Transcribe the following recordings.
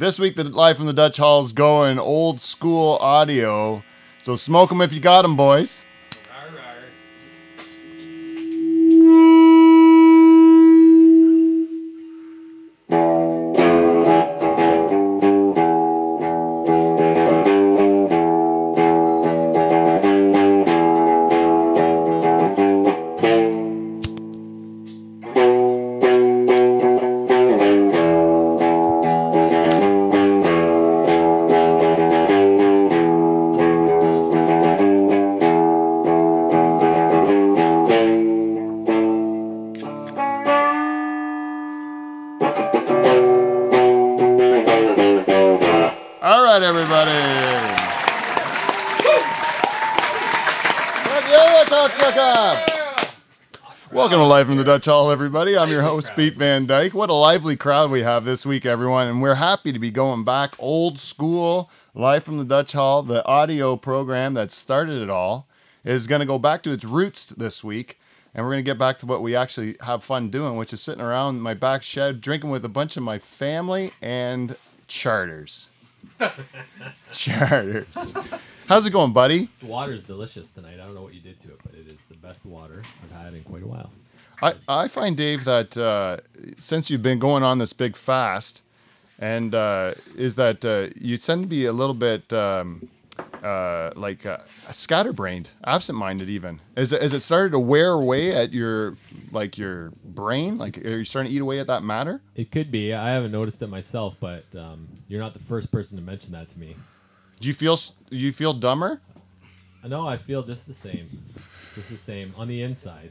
This week, the live from the Dutch Hall is going old school audio. So smoke them if you got them, boys. Dutch Hall, everybody. I'm your host, Pete Van Dyke. What a lively crowd we have this week, everyone. And we're happy to be going back old school, Live from the Dutch Hall. The audio program that started it all is going to go back to its roots this week. And we're going to get back to what we actually have fun doing, which is sitting around my back shed, drinking with a bunch of my family and charters. charters. How's it going, buddy? This water is delicious tonight. I don't know what you did to it, but it is the best water I've had in quite a while. I, I find Dave that uh, since you've been going on this big fast, and uh, is that uh, you tend to be a little bit um, uh, like uh, scatterbrained, absent-minded. Even is it, is it started to wear away at your like your brain? Like are you starting to eat away at that matter? It could be. I haven't noticed it myself, but um, you're not the first person to mention that to me. Do you feel you feel dumber? No, I feel just the same. Just the same on the inside.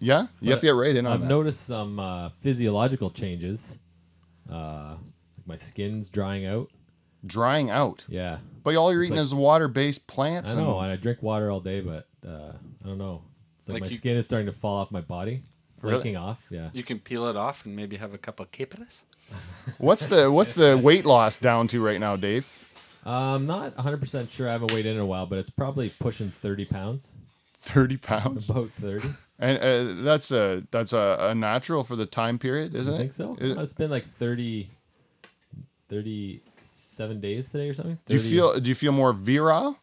Yeah, you have to get right in on I've that. noticed some uh, physiological changes. Uh, like my skin's drying out. Drying out, Yeah. but all you're It's eating like- is water-based plants. I and- know, and I drink water all day, but uh, I don't know. It's like, Like my you- skin is starting to fall off my body, Really? flaking off. Yeah. You can peel it off and maybe have a couple of capers. What's the what's the weight loss down to right now, Dave? I'm not 100% sure. I haven't weighed in in a while, but it's probably pushing 30 pounds. Thirty pounds. About 30. And uh, that's a that's a, a natural for the time period, isn't I it? think so. Is- Uh, It's been like 30, 37 days today or something. do you feel do you feel more virile?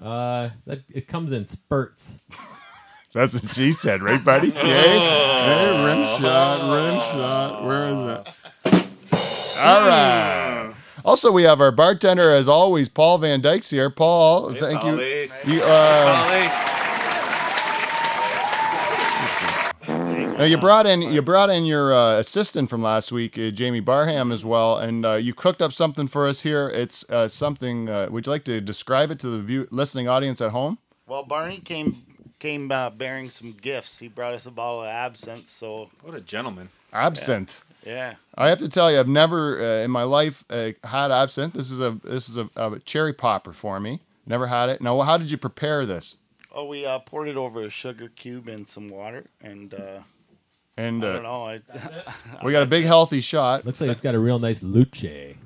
Uh, that, it comes in spurts. That's what she said, right, buddy? Yay. Hey, rim shot, rim shot. Where is it? All right. Also, we have our bartender, as always, Paul Van Dykes here. Paul, thank you. You, uh, Now you brought in you brought in your uh, assistant from last week, uh, Jamie Barham, as well, and uh, you cooked up something for us here. It's uh, something. Uh, would you like to describe it to the view, listening audience at home? Well, Barney came came uh, bearing some gifts. He brought us a bottle of absinthe. So What a gentleman. Absinthe. Yeah, I have to tell you, I've never uh, in my life uh, had absinthe. This is a this is a, a cherry popper for me. Never had it. Now, how did you prepare this? oh, we uh, poured it over a sugar cube and some water, and uh, And I don't uh, know. I, we got a big healthy shot. Looks like it's got a real nice louche.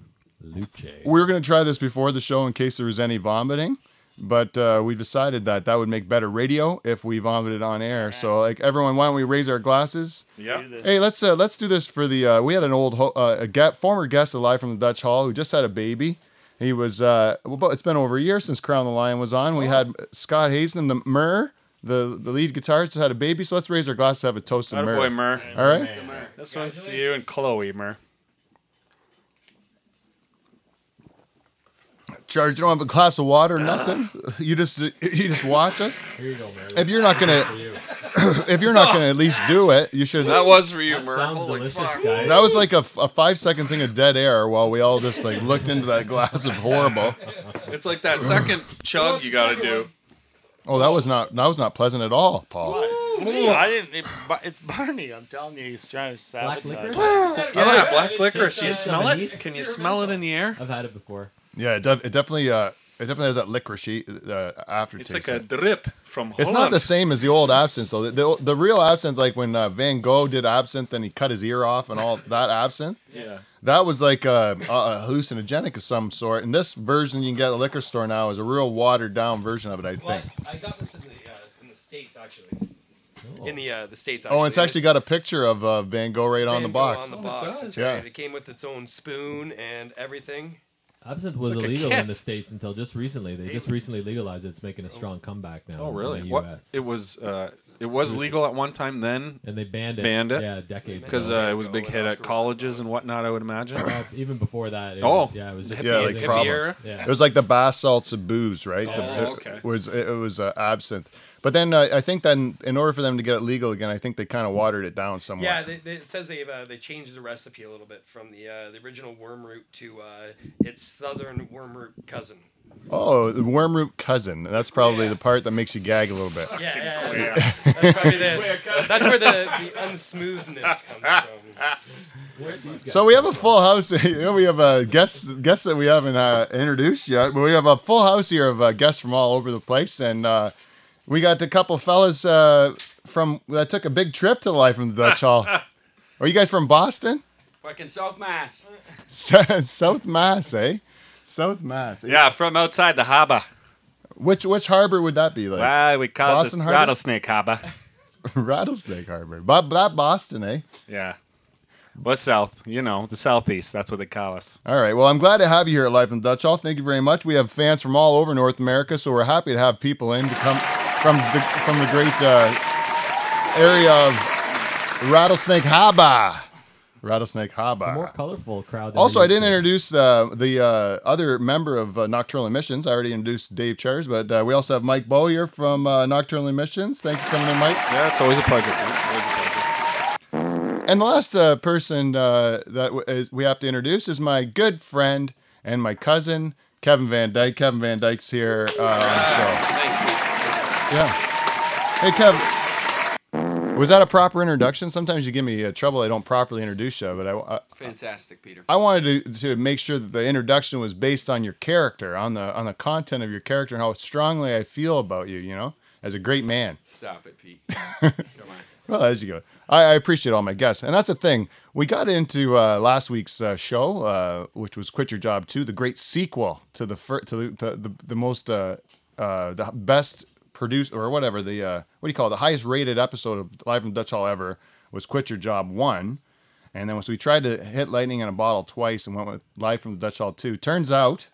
Louche. We were going to try this before the show in case there was any vomiting, but uh, we decided that that would make better radio if we vomited on air. So, like everyone, why don't we raise our glasses? Yeah. Hey, let's uh, let's do this for the. Uh, we had an old ho- uh, a get, former guest alive from the Dutch Hall who just had a baby. He was. Uh, well, it's been over a year since Crown the Lion was on. We had Scott Hazen, and the Murr, the the lead guitarist, had a baby. So let's raise our glasses to have a toast to Attaboy, Murr. Mur. All right. This one's to you and Chloe, Mur. Charge. You don't have a glass of water, nothing. You just you just watch us. Here you go, Mary. If you're not gonna, if you're not gonna at least do it, you should. That was for you, That sounds Holy delicious, fuck. guys. That was like a, a five second thing of dead air while we all just like looked into that glass of horrible. It's like that second chug you gotta do. Oh, that was not that was not pleasant at all, Paul. I didn't. It, Bar- it's Barney. I'm telling you, he's trying to Black sabotage. licorice? Yeah, black licorice. Just, You smell it? Can you smell it in the air? I've had it before. Yeah, it, def- it definitely uh it definitely has that licorice uh, aftertaste. It's like a drip from Holland. It's not the same as the old absinthe though. The, the, the real absinthe, like when uh, Van Gogh did absinthe and he cut his ear off and all that absinthe, Yeah. that was like a, a hallucinogenic of some sort. And this version you can get at the liquor store now is a real watered down version of it. I Well, think. I got this in the uh, in the states actually. in the uh, the states. Oh, it's actually got a picture of uh, Van Gogh right on the Van Gogh box. On the Oh, box. does. Yeah. It came with its own spoon and everything. Absinthe was like illegal in the states until just recently. They just recently legalized it. It's making a strong comeback now. Oh, really? In the What? U.S. It was uh, it was legal at one time then and they banned it. Banned it? Yeah, decades because ago. uh, it was a big hit at colleges and whatnot. I would imagine. Uh, even before that. It Oh. was, yeah, it was just Yeah, like problems. Yeah. It was like the bath salts of booze, right? The- Oh, it okay. Was it, was uh, absinthe, but then uh, I think then in order for them to get it legal again, I think they kind of watered it down somewhat. Yeah, they, they, it says they've uh, they changed the recipe a little bit from the uh, the original wormwood to uh, its southern wormwood cousin. oh, the wormwood cousin. That's probably Yeah. the part that makes you gag a little bit. Yeah, yeah, yeah. that's probably the that's where the, the unsmoothness comes from. So we have a full house. You know, we have a guest guest that we haven't uh, introduced yet, but we have a full house here of uh, guests from all over the place, and uh, we got a couple fellas uh, from that took a big trip to the Life in the Dutch Hall. Are you guys from Boston? Fucking South Mass. South Mass, eh? South Mass. Yeah, from outside the harbor. Which which harbor would that be like? Well, we call Boston it the Harbor? Rattlesnake Harbor. Rattlesnake Harbor. But that Boston, eh? Yeah. What's south? You know, the southeast. That's what they call us. All right. Well, I'm glad to have you here at Life in the Dutch Hall. Thank you very much. We have fans from all over North America, so we're happy to have people in to come from the from the great uh, area of Rattlesnake Harbor. Rattlesnake Harbor. It's a more colorful crowd. Than Also, I didn't to. introduce uh, the uh, other member of uh, Nocturnal Emissions. I already introduced Dave Chairs, but uh, we also have Mike Bow here from uh, Nocturnal Emissions. Thank you for coming in, Mike. Yeah, it's always a pleasure. Always a pleasure. And the last uh, person uh, that w- is, we have to introduce is my good friend and my cousin, Kevin Van Dyke. Kevin Van Dyke's here uh, on the show. Yeah. Hey, Kev. Was that a proper introduction? Sometimes you give me uh, trouble. I don't properly introduce you, but I, I, Fantastic, Peter. I wanted to, to make sure that the introduction was based on your character, on the on the content of your character, and how strongly I feel about you. You know, as a great man. Stop it, Pete. Come on. Well, as you go. I, I appreciate all my guests. And that's the thing. We got into uh, last week's uh, show, uh, which was Quit Your Job 2, the great sequel to the fir- to the, the, the, the most, uh, uh, the best produced, or whatever, the, uh, what do you call it, the highest rated episode of Live from Dutch Hall ever was Quit Your Job 1. And then so we tried to hit lightning in a bottle twice and went with Live from the Dutch Hall 2. Turns out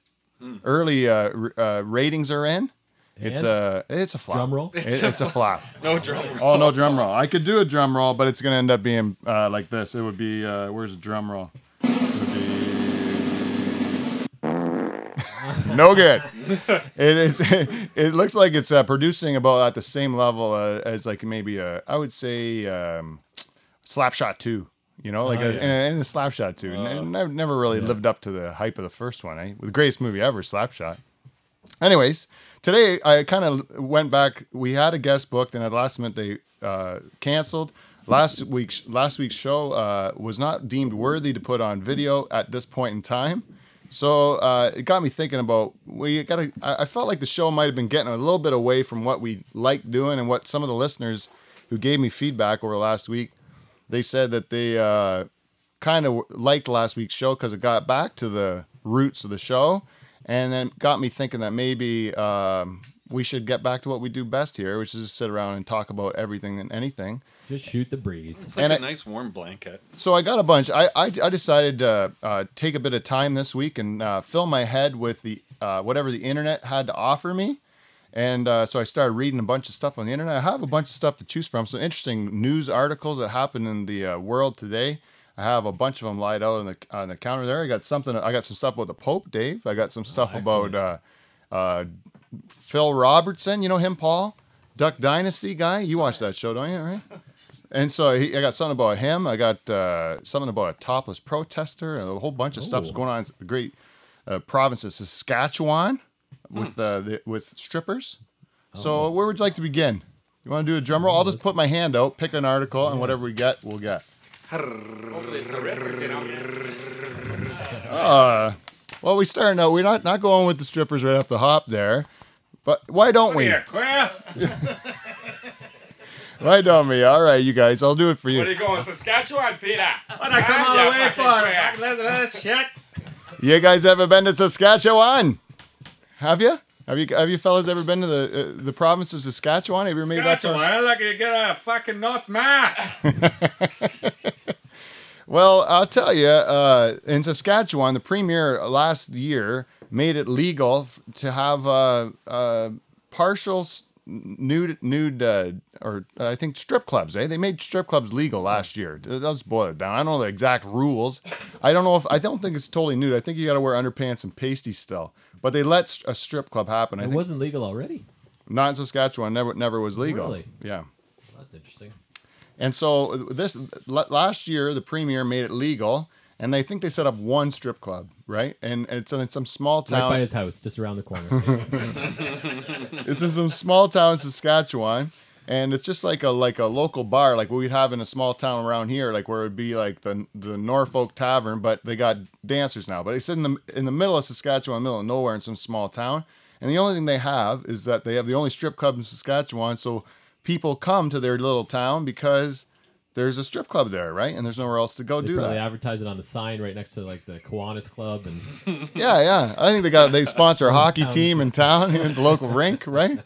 early uh, r- uh, ratings are in. It's And? a it's a flop. Drum roll? It- it's a flop. No drum. Roll. Oh no, drum roll. I could do a drum roll, but it's gonna end up being uh, like this. It would be uh, where's the drum roll? It would be no good. It is. It looks like it's uh, producing about at the same level uh, as like maybe a I would say um, Slapshot two. You know, like Oh, a, yeah. and, and a Slapshot two. And I've never really lived up to the hype of the first one. Eh, the greatest movie ever, Slapshot. Anyways, today I kind of went back. We had a guest booked, and at the last minute they uh, canceled. Last week's last week's show uh, was not deemed worthy to put on video at this point in time. So uh, it got me thinking about we got I felt like the show might have been getting a little bit away from what we like doing and what some of the listeners who gave me feedback over last week. They said that they uh, kind of liked last week's show because it got back to the roots of the show, and then got me thinking that maybe um, we should get back to what we do best here, which is just sit around and talk about everything and anything. Just shoot the breeze. It's like And a I- nice warm blanket. So I got a bunch. I I, I decided to uh, take a bit of time this week and uh, fill my head with the uh, whatever the internet had to offer me. And uh, so I started reading a bunch of stuff on the internet. I have a bunch of stuff to choose from. Some interesting news articles that happened in the uh, world today. I have a bunch of them laid out on the on the counter there. I got something. I got some stuff about the Pope, Dave. I got some stuff about uh, Phil Robertson. You know him, Paul, Duck Dynasty guy. You watch that show, don't you? Right? And so he, I got something about him. I got uh, something about a topless protester and a whole bunch of stuff's going on in the great uh, province of Saskatchewan with uh, the, with strippers. So where would you like to begin? You want to do a drum roll? I'll just put my hand out, pick an article, and whatever we get, we'll get. Uh, well, we starting out. We're not not going with the strippers right off the hop there, but why don't we? Why don't we? All right, you guys, I'll do it for you. What are you going, Saskatchewan, Peter? What I come all the way for? Shit. You guys ever been to Saskatchewan? Have you? Have you have you fellas ever been to the uh, the province of Saskatchewan? Have you ever made that? far? I like to get a fucking North Mass. Well, I'll tell you, uh, in Saskatchewan, the premier last year made it legal f- to have uh, uh, partial s- nude, nude, uh, or uh, I think strip clubs. Eh? They made strip clubs legal last year. Let's boil it down. I don't know the exact rules. I don't know if I don't think it's totally nude. I think you got to wear underpants and pasties still. But they let a strip club happen. I It think wasn't legal already. not in Saskatchewan. Never, never was legal. Really? Yeah. That's interesting. And so this last year, the premier made it legal, and they think they set up one strip club, right? And, and it's in some small town, Right by his house, just around the corner. it's in some small town in Saskatchewan, and it's just like a like a local bar, like what we'd have in a small town around here, like where it'd be like the the Norfolk Tavern, but they got dancers now. But it's in the in the middle of Saskatchewan, middle of nowhere, in some small town, and the only thing they have is that they have the only strip club in Saskatchewan, so people come to their little town because there's a strip club there, right? And there's nowhere else to go They do probably that. advertise it on the sign right next to like the Kiwanis Club, and Yeah, yeah. I think they got they sponsor a hockey team in town, in the local rink, right?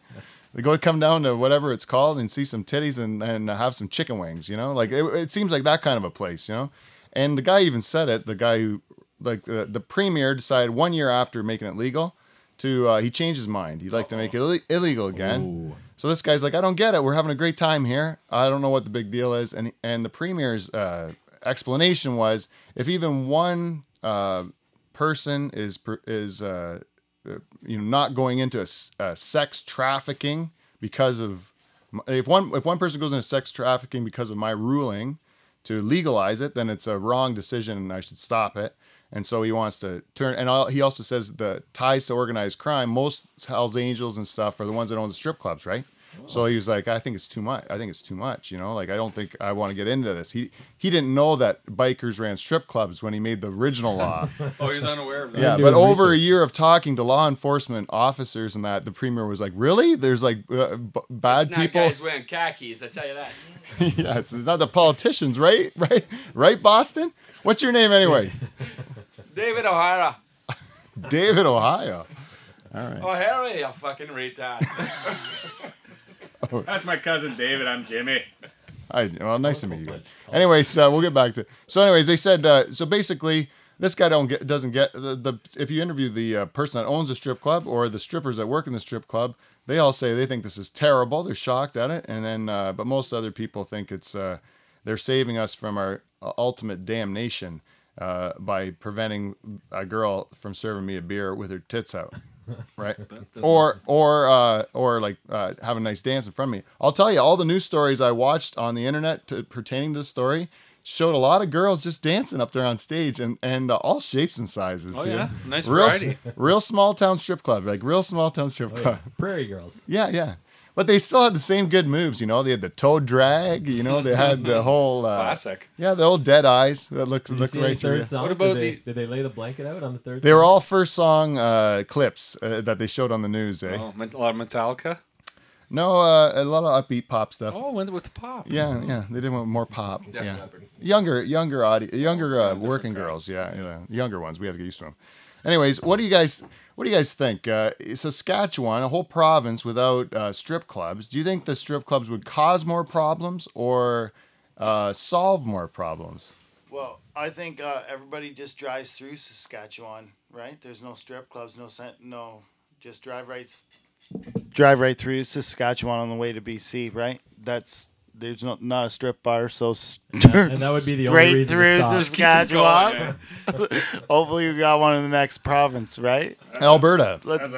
They go come down to whatever it's called and see some titties and, and have some chicken wings, you know? Like it, it seems like that kind of a place, you know? And the guy even said it, the guy who like uh, the premier decided one year after making it legal to uh, he changed his mind. He'd like to make it Ill- illegal again. Ooh. So this guy's like, I don't get it. We're having a great time here. I don't know what the big deal is. And and the premier's uh, explanation was, if even one uh, person is is uh, uh, you know not going into a, a sex trafficking because of if one if one person goes into sex trafficking because of my ruling to legalize it, then it's a wrong decision and I should stop it. And so he wants to turn. And all, he also says the ties to organized crime. Most Hell's Angels and stuff are the ones that own the strip clubs, right? So he was like, I think it's too much. I think it's too much. You know, like I don't think I want to get into this. He he didn't know that bikers ran strip clubs when he made the original law. Oh, he's unaware of that. Yeah, but his over a year of talking to law enforcement officers and that, the premier was like, "Really? There's like uh, b- bad It's not people." guys wearing khakis, I tell you that. yeah, it's not the politicians, right? Right? Right? Boston. What's your name anyway? David O'Hara. David, Ohio. O'Hara, you fucking retard. That's my cousin David. I'm Jimmy. Hi, well, nice to meet you guys. Anyways, uh, we'll get back to. So, anyways, they said uh, so. Basically, this guy don't get doesn't get the, the if you interview the uh, person that owns the strip club or the strippers that work in the strip club, they all say they think this is terrible. They're shocked at it, and then uh, but most other people think it's uh, they're saving us from our uh, ultimate damnation uh, by preventing a girl from serving me a beer with her tits out. Right, or or uh, or like uh, have a nice dance in front of me. I'll tell you, all the news stories I watched on the internet to, pertaining to this story showed a lot of girls just dancing up there on stage, and and uh, all shapes and sizes. Oh, yeah? know? Nice real, variety. real small town strip club, like real small town strip Oh, club. yeah. Prairie Girls. Yeah, yeah. But they still had the same good moves, you know. They had the toe drag, you know. They had the whole uh, Classic. Yeah, the old dead eyes that look Did look right through. third songs? What about did they, the- did they lay the blanket out on the third? They were all first song uh, clips uh, that they showed on the news. Eh? Oh, a lot of Metallica. No, uh, a lot of upbeat pop stuff. Oh, went with the pop. Yeah, yeah, they did want more pop. Def yeah, Leppard. younger, younger audience, younger uh, working girls. Yeah, yeah, younger ones. We have to get used to them. Anyways, what do you guys, what do you guys think? Uh, Saskatchewan, a whole province without uh, strip clubs. Do you think the strip clubs would cause more problems or uh, solve more problems? Well, I think uh, everybody just drives through Saskatchewan, right? There's no strip clubs, no cent, no, just drive right, drive right through Saskatchewan on the way to BC, right? That's there's no not a strip bar, so s- and that would be the only straight reason through to stop. Saskatchewan. Hopefully, we got one in the next province, right? Alberta, Let's.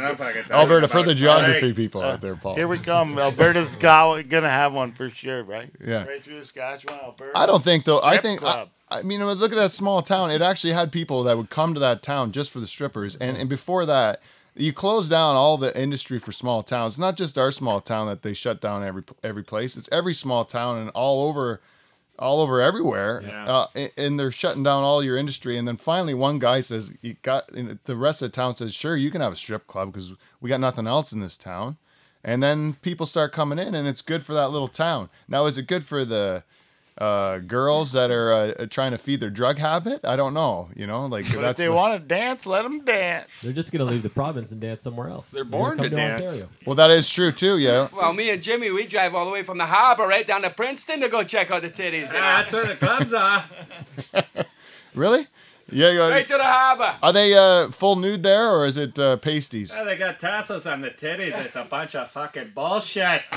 Alberta, for the geography people out there, Paul. Here we come. Alberta's got gonna have one for sure, right? Yeah. Right through Saskatchewan, Alberta. I don't think though. I Strip think I. I mean, look at that small town. It actually had people that would come to that town just for the strippers, and and before that, you close down all the industry for small towns. It's not just our small town that they shut down every every place. It's every small town and all over, all over everywhere. Yeah. Uh, and, and they're shutting down all your industry. And then finally, one guy says, "You got." The rest of the town says, "Sure, you can have a strip club because we got nothing else in this town." And then people start coming in, and it's good for that little town. Now, is it good for the uh, girls that are uh, trying to feed their drug habit. I don't know. You know, like But if they the- want to dance, let them dance. They're just gonna leave the province and dance somewhere else. They're gonna born come to dance. Ontario. well, that is true too. Yeah. Well, me and Jimmy, we drive all the way from the harbor right down to Princeton to go check out the titties. You know? where the clubs are. Really? Yeah. yeah. right to the harbor. Are they uh, full nude there, or is it uh, pasties? they got tassels on the titties. It's a bunch of fucking bullshit.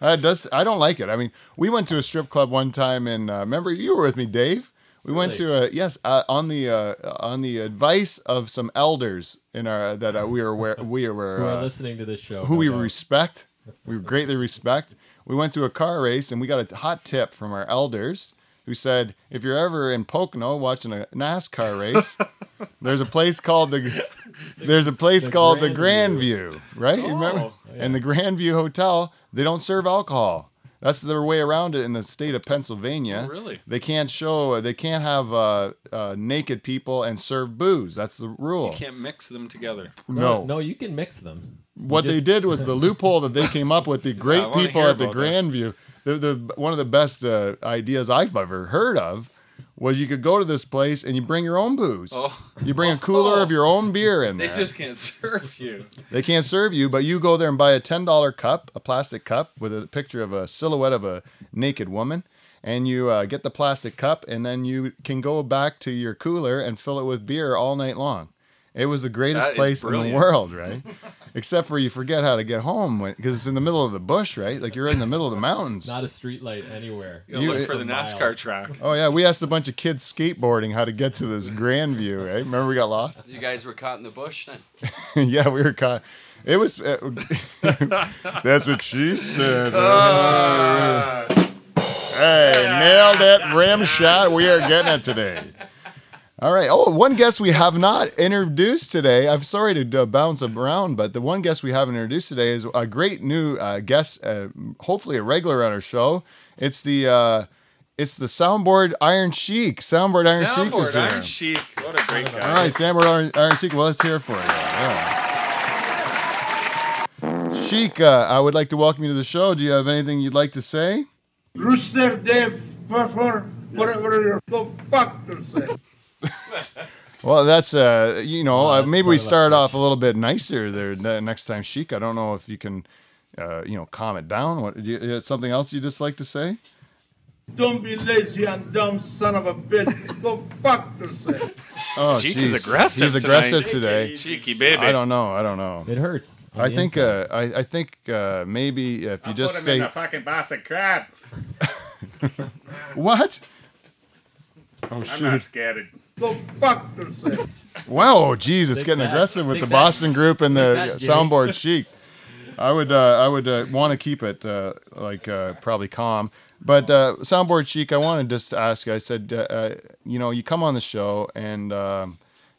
Uh, does I don't like it. I mean, we went to a strip club one time, and uh, remember you were with me, Dave. We went to a yes uh, on the uh, on the advice of some elders in our that uh, we were where we were Who uh, listening to this show? who no we doubt. respect. We greatly respect. We went to a car race and we got a hot tip from our elders who said, if you're ever in Pocono watching a NASCAR race, there's a place called the there's a place The called the Grandview. Grandview, right? You remember? Oh, And the Grand View Hotel, they don't serve alcohol. That's their way around it in the state of Pennsylvania. Oh, really? They can't show. They can't have uh, uh, naked people and serve booze. That's the rule. You can't mix them together. no, no, you can mix them. You what they did was the loophole that they came up with. The great wanna people at the Grand this. Grandview, the, the one of the best uh, ideas I've ever heard of was you could go to this place and you bring your own booze. Oh. You bring a cooler of your own beer in there. They just can't serve you. They can't serve you, but you go there and buy a ten dollar cup, a plastic cup with a picture of a silhouette of a naked woman, and you uh, get the plastic cup, and then you can go back to your cooler and fill it with beer all night long. It was the greatest place in the world, right? Except for you forget how to get home because it's in the middle of the bush, right? Like you're in the middle of the mountains. Not a street light anywhere. You, You- look for the miles. NASCAR track. Oh yeah, we asked a bunch of kids skateboarding how to get to this Grand View. right? Remember we got lost? You guys were caught in the bush then. yeah, we were caught. It was. Uh, that's what she said. hey, nailed it, rim shot. We are getting it today. All right. Oh, one guest we have not introduced today. I'm sorry to uh, bounce around, but the one guest we haven't introduced today is a great new uh, guest. Uh, hopefully, a regular on our show. It's the. Uh, it's the soundboard Iron Sheik. Soundboard Iron Sheik is Soundboard, here. Iron Sheik. What a great guy. All right, Soundboard Iron, Iron Sheik. Well, let's hear it for you. Yeah. Sheik, uh, I would like to welcome you to the show. Do you have anything you'd like to say? Rooster Dave, Pfeffer, whatever you go fuck yourself. Well, that's uh, you know, Oh, uh, maybe we start off a little bit nicer there the next time, Sheik. I don't know if you can, uh, you know, calm it down. What do you, you something else you just like to say? Don't be lazy and dumb son of a bitch. Go fuck yourself. Oh, Sheik is aggressive He's aggressive tonight. today. Cheeky baby. I don't know. I don't know. It hurts. I think uh, I, I think uh, maybe if you just Put him stay in the fucking Boston crab. what? Oh I'm shoot! not scared. Go fuck yourself. Wow, geez, it's Take getting that. aggressive with Take the that. Boston group and the that, Jimmy. soundboard Sheik. I would, uh, I would uh, want to keep it uh, like uh, probably calm. But uh, soundboard Sheik, I wanted just to ask. I said, uh, uh, you know, you come on the show, and um,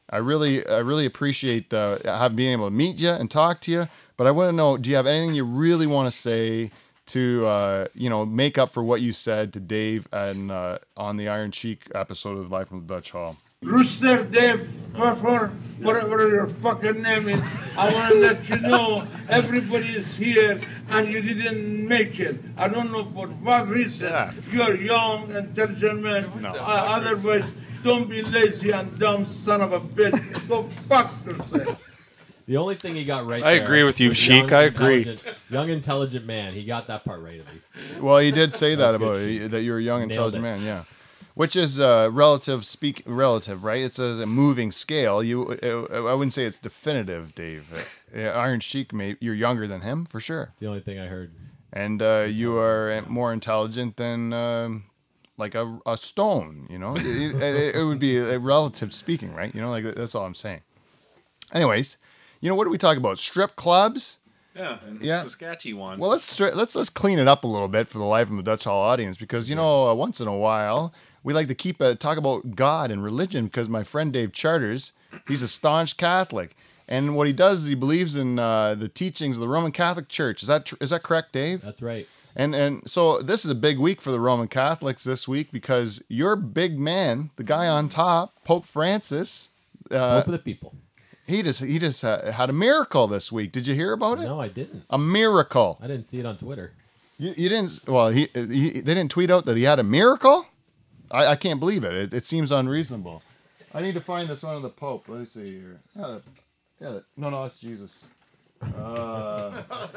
I really, I really appreciate uh, have being able to meet you and talk to you. But I want to know, do you have anything you really want to say to, uh, you know, make up for what you said to Dave and uh, on the Iron Sheik episode of Live from the Dutch Hall? Rooster Dave, Pfeffer, whatever your fucking name is. I want to let you know everybody is here and you didn't make it. I don't know for what reason. Yeah. You're young, intelligent man. No. Uh, otherwise, don't be lazy and dumb son of a bitch. Go fuck yourself. the only thing he got right. I there agree with you, Sheik, I agree. Young, intelligent man. He got that part right at least. Well, he did say that That's good about shit. it, that you're a young, Nailed intelligent it. man. Yeah, which is uh, relative speak relative, right? It's a, a moving scale. You, uh, I wouldn't say it's definitive, Dave. Uh, Iron Sheik, may, you're younger than him for sure, It's the only thing I heard. and uh, you are more intelligent than um, like a, a stone. You know, it, it- it would be a relative speaking, right? You know, like that's all I'm saying. Anyways, you know what do we talk about? Strip clubs. Yeah, and Yeah. Saskatchewan. Well, let's let's let's clean it up a little bit for the live from the Dutch Hall audience because you know uh, once in a while we like to keep uh, talk about God and religion because my friend Dave Charters he's a staunch Catholic and what he does is he believes in uh, the teachings of the Roman Catholic Church. Is that tr- is that correct, Dave? That's right. And and so this is a big week for the Roman Catholics this week because your big man, the guy on top, Pope Francis, uh, Hope of the people. he just he just uh, had a miracle this week. Did you hear about it? No, I didn't. A miracle. I didn't see it on Twitter. You, you didn't. Well, he, he they didn't tweet out that he had a miracle. I, I can't believe it. it. It seems unreasonable. I need to find this one of the Pope. Let me see here. Yeah, yeah. No, no, that's Jesus. Uh,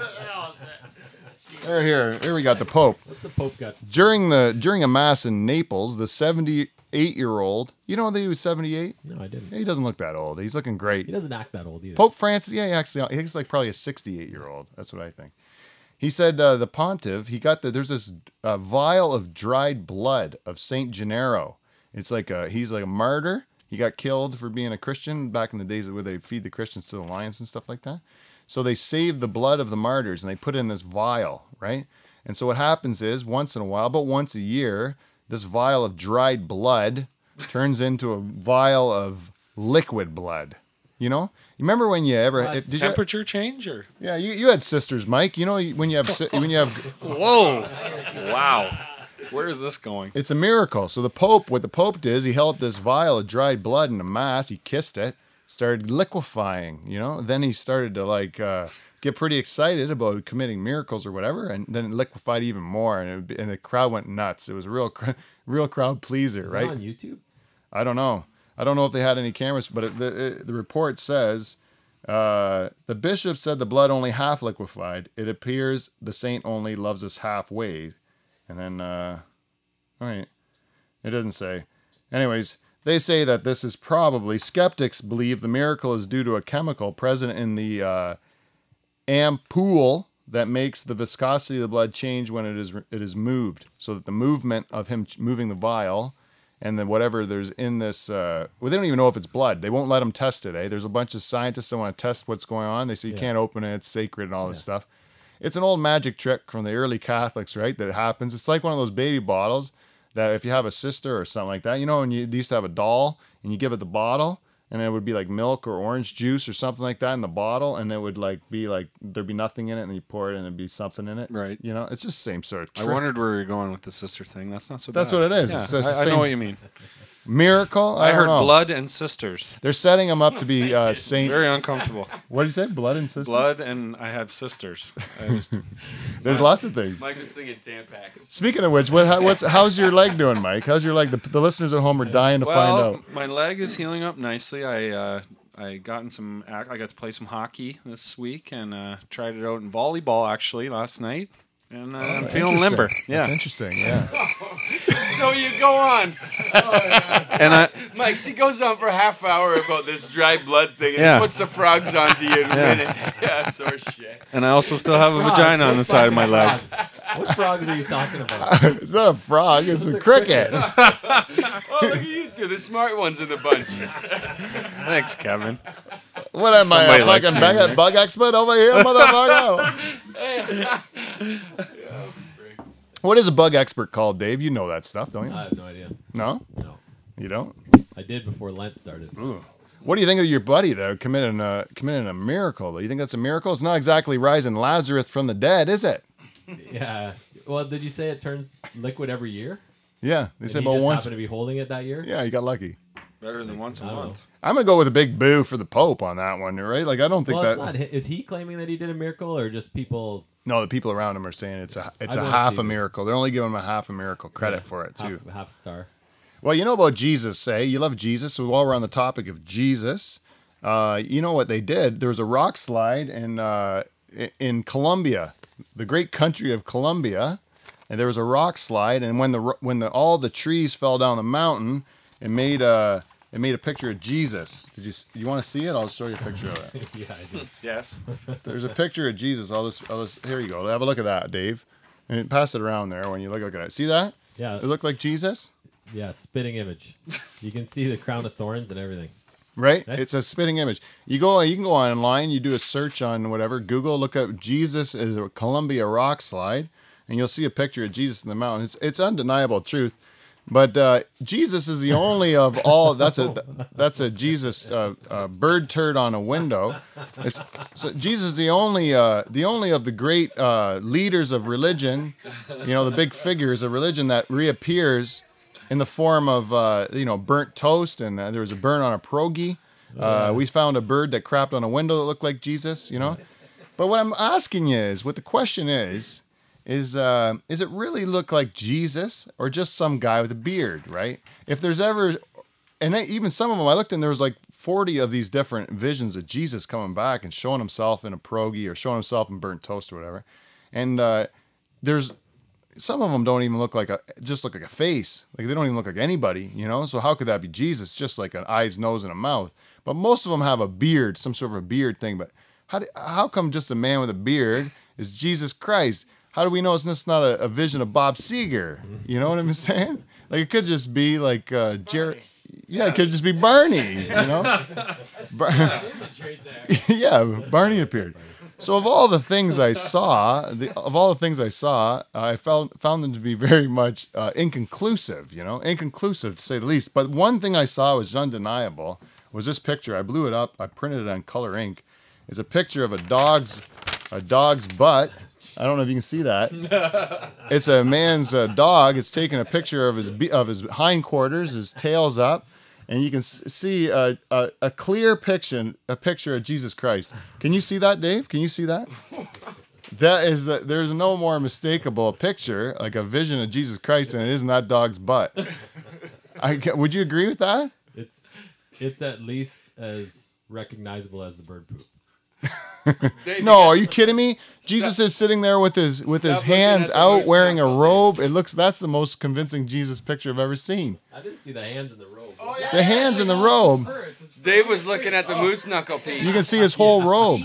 here, here, here we got the Pope. What's the Pope got? During the during a mass in Naples, the 78 year old. You know that he was 78. No, I didn't. He doesn't look that old. He's looking great. He doesn't act that old either. Pope Francis, yeah, he actually, he's like probably a 68 year old. That's what I think. He said uh, the pontiff, he got the, there's this uh, vial of dried blood of Saint Gennaro. It's like a, he's like a martyr. He got killed for being a Christian back in the days where they feed the Christians to the lions and stuff like that. So they saved the blood of the martyrs and they put it in this vial, right? And so what happens is once in a while, but once a year, this vial of dried blood turns into a vial of liquid blood. You know, remember when you ever What? if- did you, Temperature change or? yeah, you, you had sisters, Mike. You know when you have when you have Whoa! Wow. Where is this going? it's a miracle. So the Pope, what the Pope did is he held up this vial of dried blood in a mass. He kissed it, started liquefying. You know, then he started to like uh, get pretty excited about committing miracles or whatever, and then it liquefied even more, and, it, and the crowd went nuts. It was a real real crowd pleaser, Is right? on YouTube? I don't know. I don't know if they had any cameras, but it, the it, the report says uh, the bishop said the blood only half liquefied. It appears the saint only loves us halfway, and then uh, all right, it doesn't say. Anyways, they say that this is probably skeptics believe the miracle is due to a chemical present in the uh, ampoule that makes the viscosity of the blood change when it is it is moved, so that the movement of him moving the vial and then whatever there's in this uh, well they don't even know if it's blood. They won't let them test it eh? there's a bunch of scientists that want to test what's going on. They say you can't open it it's sacred and all this stuff. It's an old magic trick from the early catholics right that happens. It's like one of those baby bottles that if you have a sister or something like that you know and you used to have a doll and you give it the bottle and it would be like milk or orange juice or something like that in the bottle and it would like be like there'd be nothing in it and you pour it and there'd be something in it Right. you know it's just the same sort of I wondered where you're going with the sister thing. That's not so That's bad. what it is. Yeah, I, I know what you mean. Miracle I, don't heard know. blood and sisters. They're setting him up to be uh, Saint. Very uncomfortable. What did you say? Blood and sisters. blood and I have sisters. I was, There's lots of things. Mike was thinking Tampax. Speaking of which, what, how, what's how's your leg doing, Mike? How's your leg? The, the listeners at home are dying to find out. my leg is healing up nicely. I uh, I got in some. ac- I got to play some hockey this week and uh, tried it out in volleyball actually last night, and uh, I'm feeling Interesting. limber. That's Yeah, interesting. Yeah. So you go on. and I Mike, she goes on for a half hour about this dry blood thing and Yeah. puts the frogs onto you in a Yeah. minute. Yeah, it's our shit. and I also still have a Frogs, vagina on the side of my leg. What frogs are you talking about? it's not a frog. It's a cricket. Oh, look at you two, the smart ones in the bunch. Thanks, Kevin. What am I, Somebody a likes fucking bug, bug expert over here, motherfucker? What is a bug expert called, Dave? You know that stuff, don't you? I have no idea. No, No, you don't. I did before Lent started. What do you think of your buddy though committing a committing a miracle? Though you think that's a miracle? It's not exactly rising Lazarus from the dead, is it? Yeah. Well, did you say it turns liquid every year? Yeah, they And said he about just once. happened to be holding it that year. Yeah, you got lucky. Better than once a don't month. I'm gonna go with a big boo for the Pope on that one, right? Like I don't think Well, that. it's not. Is he claiming that he did a miracle, or just people No, the people around him are saying it's a it's a half a miracle. They're only giving him a half a miracle credit for it too. half, half star? Well, you know about Jesus, say you love Jesus. So while we're on the topic of Jesus, uh, you know what they did? There was a rock slide in uh, in Colombia, the great country of Colombia, and there was a rock slide. And when the when the all the trees fell down the mountain, it made a it made a picture of Jesus. Did you you want to see it? I'll show you a picture of it. yeah, I did. Yes. There's a picture of Jesus. All this, just, I'll here you go. Have a look at that, Dave. And pass it around there when you look, look at it. See that? Yeah, It looked like Jesus. yeah. Spitting image. You can see the crown of thorns and everything. right? Right. It's a spitting image. You go, you can go online. You do a search on whatever Google. Look up Jesus is a Colombia rock slide, and you'll see a picture of Jesus in the mountain. It's it's undeniable truth. But uh, Jesus is the only of all. That's a that's a Jesus uh, uh, bird turd on a window. It's so Jesus is the only uh, the only of the great uh, leaders of religion. You know the big figures of religion that reappears in the form of uh, you know burnt toast, and uh, there was a burn on a pierogi. Uh, we found a bird that crapped on a window that looked like Jesus. You know, but what I'm asking you is, what the question is, is uh, is it really look like Jesus or just some guy with a beard, right? If there's ever, and even some of them, I looked and there was like 40 of these different visions of Jesus coming back and showing himself in a pierogi or showing himself in burnt toast or whatever. And uh, there's some of them don't even look like a just look like a face. Like they don't even look like anybody you know? So how could that be jesus? Just like an eyes nose and a mouth. But most of them have a beard some sort of a beard thing. But how do, how come just a man with a beard is jesus christ how do we know it's just not a, a vision of bob seger you know what i'm saying like it could just be like uh jared yeah, it could just be Barney, you know. Bar- yeah, Barney appeared. So of all the things I saw, the, of all the things I saw, I found found them to be very much uh, inconclusive. You know, inconclusive to say the least. But one thing I saw was undeniable. Was this picture? I blew it up. I printed it on color ink. It's a picture of a dog's a dog's butt. I don't know if you can see that. It's a man's uh, dog. It's taking a picture of his be- of his hindquarters, his tail's up, and you can s- see a, a, a clear picture a picture of Jesus Christ. Can you see that, Dave? Can you see that? That is the, there's no more mistakable picture like a vision of Jesus Christ than it is in that dog's butt. I ca- would you agree with that? It's it's at least as recognizable as the bird poop. Dave, No, are you kidding me? Jesus is sitting there with his with his Stop looking hands out wearing a robe. It looks that's the most convincing Jesus picture I've ever seen. I didn't see the hands in the robe. The hands in the robe. Dave was looking at the moose knuckle, Pete. You can see his whole robe.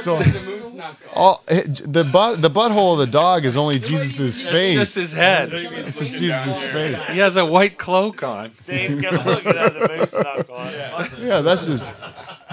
So the moose knuckle. all eh, the butt the butthole of the dog is only Jesus's face. Just face. his head. It's just Jesus' face. He has a white cloak on. Dave got looking at the moose knuckle. Yeah, that's just.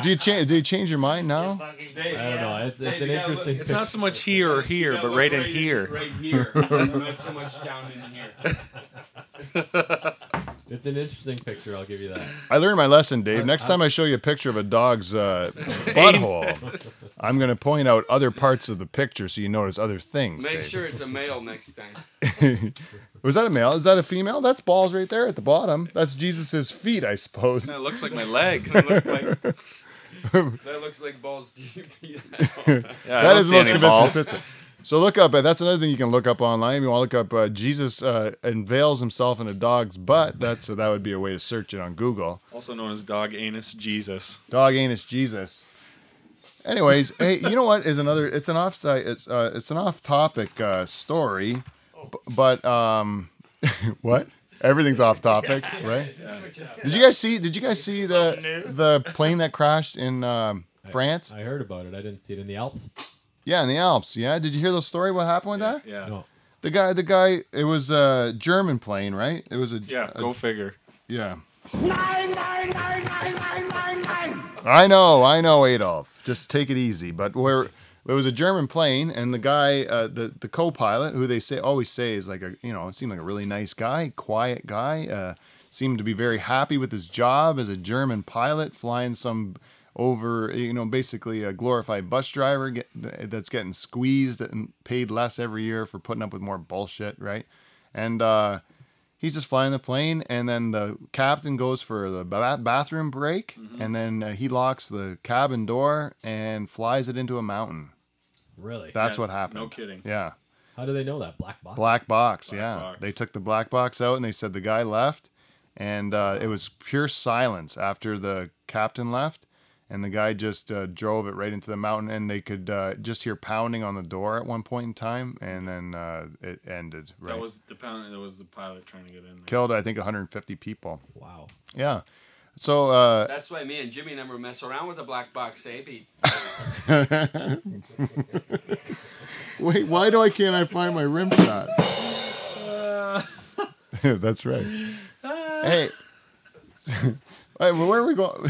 Do you change? Do you change your mind now? I don't know. It's, it's an interesting. It's not so much here or here, but right in here. Right here. Not so much down in here. It's an interesting picture. I'll give you that. I learned my lesson, Dave. Next time I show you a picture of a dog's uh, butthole, I'm going to point out other parts of the picture so you notice other things. Make Dave. sure it's a male next time. Was that a male? Is that a female? That's balls right there at the bottom. That's Jesus's feet, I suppose. That looks like my leg. That, look like, that looks like balls. Yeah, I That don't is see the most convincing balls. picture. So look up. uh, That's another thing you can look up online. You want to look up uh, Jesus uh, unveils himself in a dog's butt. That's that would be a way to search it on Google. Also known as dog anus Jesus. Dog anus Jesus. Anyways, hey, you know what is another? It's an offsite. It's uh, it's an off-topic uh, story, b- but um, what? Everything's off topic, right? Did you guys see? Did you guys see the the plane that crashed in um, France? I heard about it. I didn't see it in the Alps. Yeah, in the Alps. Yeah, did you hear the story? What happened with that? Yeah. No. The guy, the guy. It was a German plane, right? It was a Yeah, a- go figure. yeah. I know, I know, Adolf. Just take it easy. But it was a German plane, and the guy, uh, the the co-pilot, who they say always say is like a you know seemed like a really nice guy, quiet guy, uh, seemed to be very happy with his job as a German pilot, flying some over you know basically a glorified bus driver get, that's getting squeezed and paid less every year for putting up with more bullshit, right? And uh, he's just flying the plane, and then the captain goes for the ba- bathroom break, and then uh, he locks the cabin door and flies it into a mountain. Really? That's Yeah, what happened. no kidding. Yeah, How do they know that? Black box. black box. Black yeah, box. they took the black box out, and they said the guy left, and uh, it was pure silence after the captain left. And the guy just uh, drove it right into the mountain, and they could uh, just hear pounding on the door at one point in time, and then uh, it ended. Right, That was the pilot. That was the pilot trying to get in there. killed, I think, 150 people. Wow. Yeah. So uh, That's why me and Jimmy never mess around with the black box, eh, Pete? Wait, why do I can't I find my rim shot? That's right. hey, Hey, where are we going?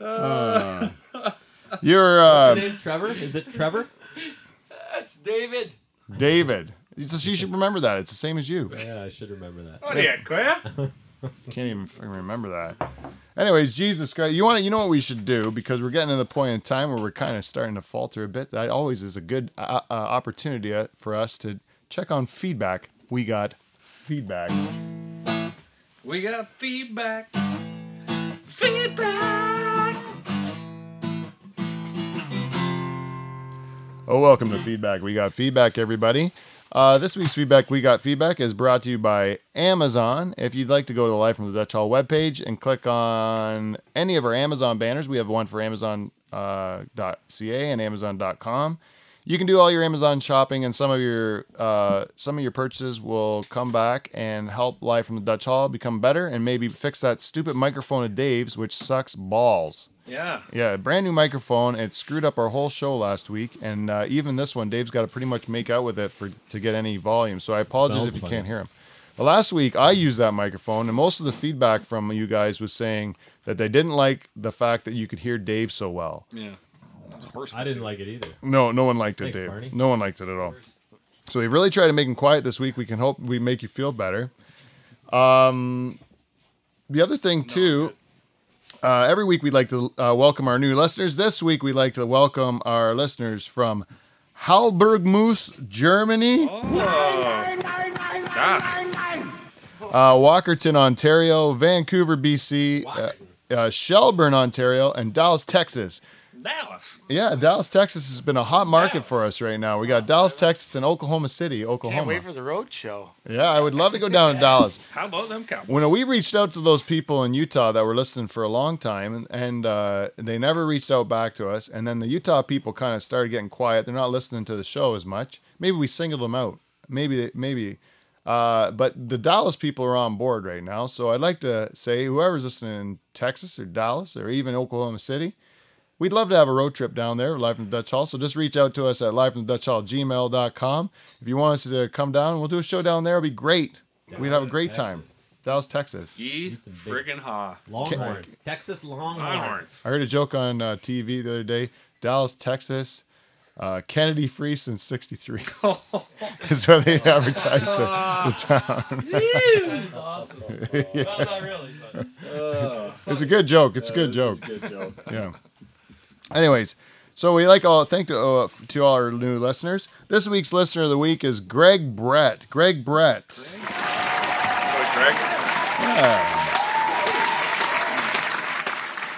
Uh, you're uh, Name Trevor? Is it Trevor? That's David. David. You just- you should remember that. It's the same as you. Yeah, I should remember that. Oh, yeah, Claire. Can't even fucking remember that. Anyways, Jesus Christ, you want to, you know what we should do because we're getting to the point in time where we're kind of starting to falter a bit. That always is a good uh, uh, opportunity uh, for us to check on feedback. We got feedback. We got feedback. Feedback. Oh, welcome to feedback. We got feedback, everybody. Uh, this week's feedback, we got feedback, is brought to you by Amazon. If you'd like to go to the Live from the Dutch Hall webpage and click on any of our Amazon banners, we have one for Amazon uh, .ca and Amazon.com. You can do all your Amazon shopping, and some of your uh, some of your purchases will come back and help Live from the Dutch Hall become better, and maybe fix that stupid microphone of Dave's, which sucks balls. Yeah. Yeah, brand new microphone. It screwed up our whole show last week, and uh, even this one, Dave's got to pretty much make out with it for to get any volume. So I apologize if you funny. can't hear him. But last week I used that microphone, and most of the feedback from you guys was saying that they didn't like the fact that you could hear Dave so well. Yeah. Horse I didn't like it either. No, no one liked it, Thanks, Dave. Barney. No one liked it at all. So we really tried to make him quiet this week. We can hope we make you feel better. Um, the other thing too, uh, every week we'd like to uh, welcome our new listeners. This week we'd like to welcome our listeners from Hallbergmoos, Germany, uh, Walkerton, Ontario, Vancouver, BC, uh, uh, Shelburne, Ontario, and Dallas, Texas. Dallas. Yeah, Dallas, Texas has been a hot market for us right now. We got Dallas, Texas, and Oklahoma City, Oklahoma. Can't wait for the road show. yeah, I would love to go down to Dallas. How about them Cowboys? When we reached out to those people in Utah that were listening for a long time, and, and uh, they never reached out back to us, and then the Utah people kind of started getting quiet. They're not listening to the show as much. Maybe we singled them out. Maybe, maybe. Uh, but the Dallas people are on board right now. So I'd like to say, whoever's listening in Texas or Dallas or even Oklahoma City, We'd love to have a road trip down there, live from the Dutch Hall. So just reach out to us at live from the Dutch If you want us to come down, we'll do a show down there. It'll be great. We'd have a great time. Dallas, Texas. Ye friggin' ha. Longhorns. Texas Longhorns. Longhorns. I heard a joke on uh, TV the other day. Dallas, Texas, uh, Kennedy free since 63 is where they advertised the, the town. That's awesome. well, not really, but It's a good joke. It's a good joke. Good joke. Yeah. Anyways, so we like all thank to, uh, to all our new listeners. This week's listener of the week is Greg Brett. Greg Brett. Greg.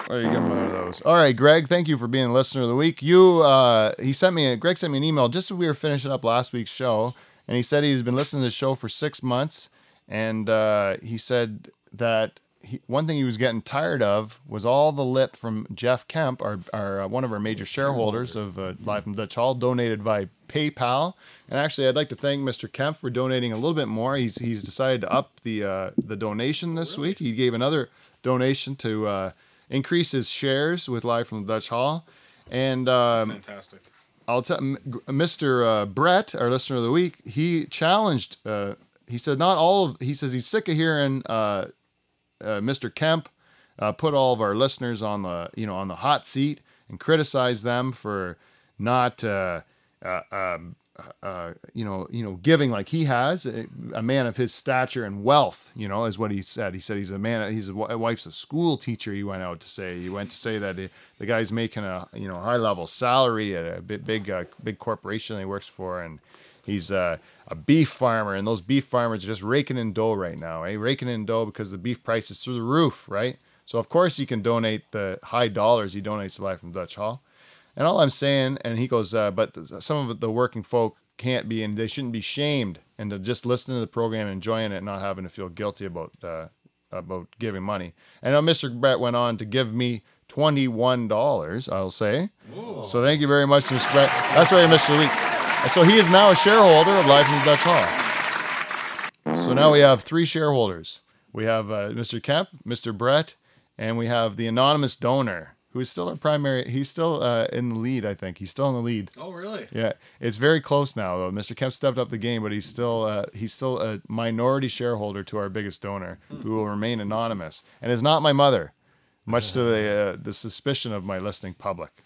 Oh, you him one of those. All right, Greg. Thank you for being a listener of the week. You, uh, he sent me. A, Greg sent me an email just as we were finishing up last week's show, and he said he's been listening to the show for six months, and uh, he said that he, one thing he was getting tired of was all the lip from Jeff Kemp, our, our uh, one of our major shareholders of uh, Live from Dutch Hall, donated by PayPal. And actually, I'd like to thank Mr. Kemp for donating a little bit more. He's he's decided to up the uh, the donation this week. He gave another donation to uh, increase his shares with Live from the Dutch Hall. And um, Fantastic. I'll tell Mr. Uh, Brett, our listener of the week, he challenged. Uh, he said not all. Of, he says he's sick of hearing uh, uh, Mr. Kemp uh, put all of our listeners on the you know on the hot seat and criticize them for not uh, uh, um, uh, you know you know giving like he has a, a man of his stature and wealth you know is what he said he said he's a man he's a wife's a school teacher he went out to say he went to say that he, the guy's making a you know high level salary at a big big uh, big corporation he works for and he's uh, a beef farmer and those beef farmers are just raking in dough right now eh? raking in dough because the beef price is through the roof right so of course he can donate the high dollars he donates to live from dutch hall and all I'm saying, and he goes, uh, but some of the working folk can't be, and they shouldn't be shamed, and to just listen to the program, enjoying it, and not having to feel guilty about uh, about giving money. And now Mr. Brett went on to give me twenty one dollars. I'll say. So thank you very much, Mr. Brett. That's right, Mr. Week. And so he is now a shareholder of Life in the Dutch Hall. So now we have three shareholders. We have uh, Mr. Kemp, Mr. Brett, and we have the anonymous donor, who is still our primary. He's still uh, in the lead, I think. He's still in the lead. Oh, really? Yeah, it's very close now, though. Mr. Kemp stepped up the game, but he's still uh, he's still a minority shareholder to our biggest donor, who will remain anonymous, and is not my mother, much to the uh, the suspicion of my listening public.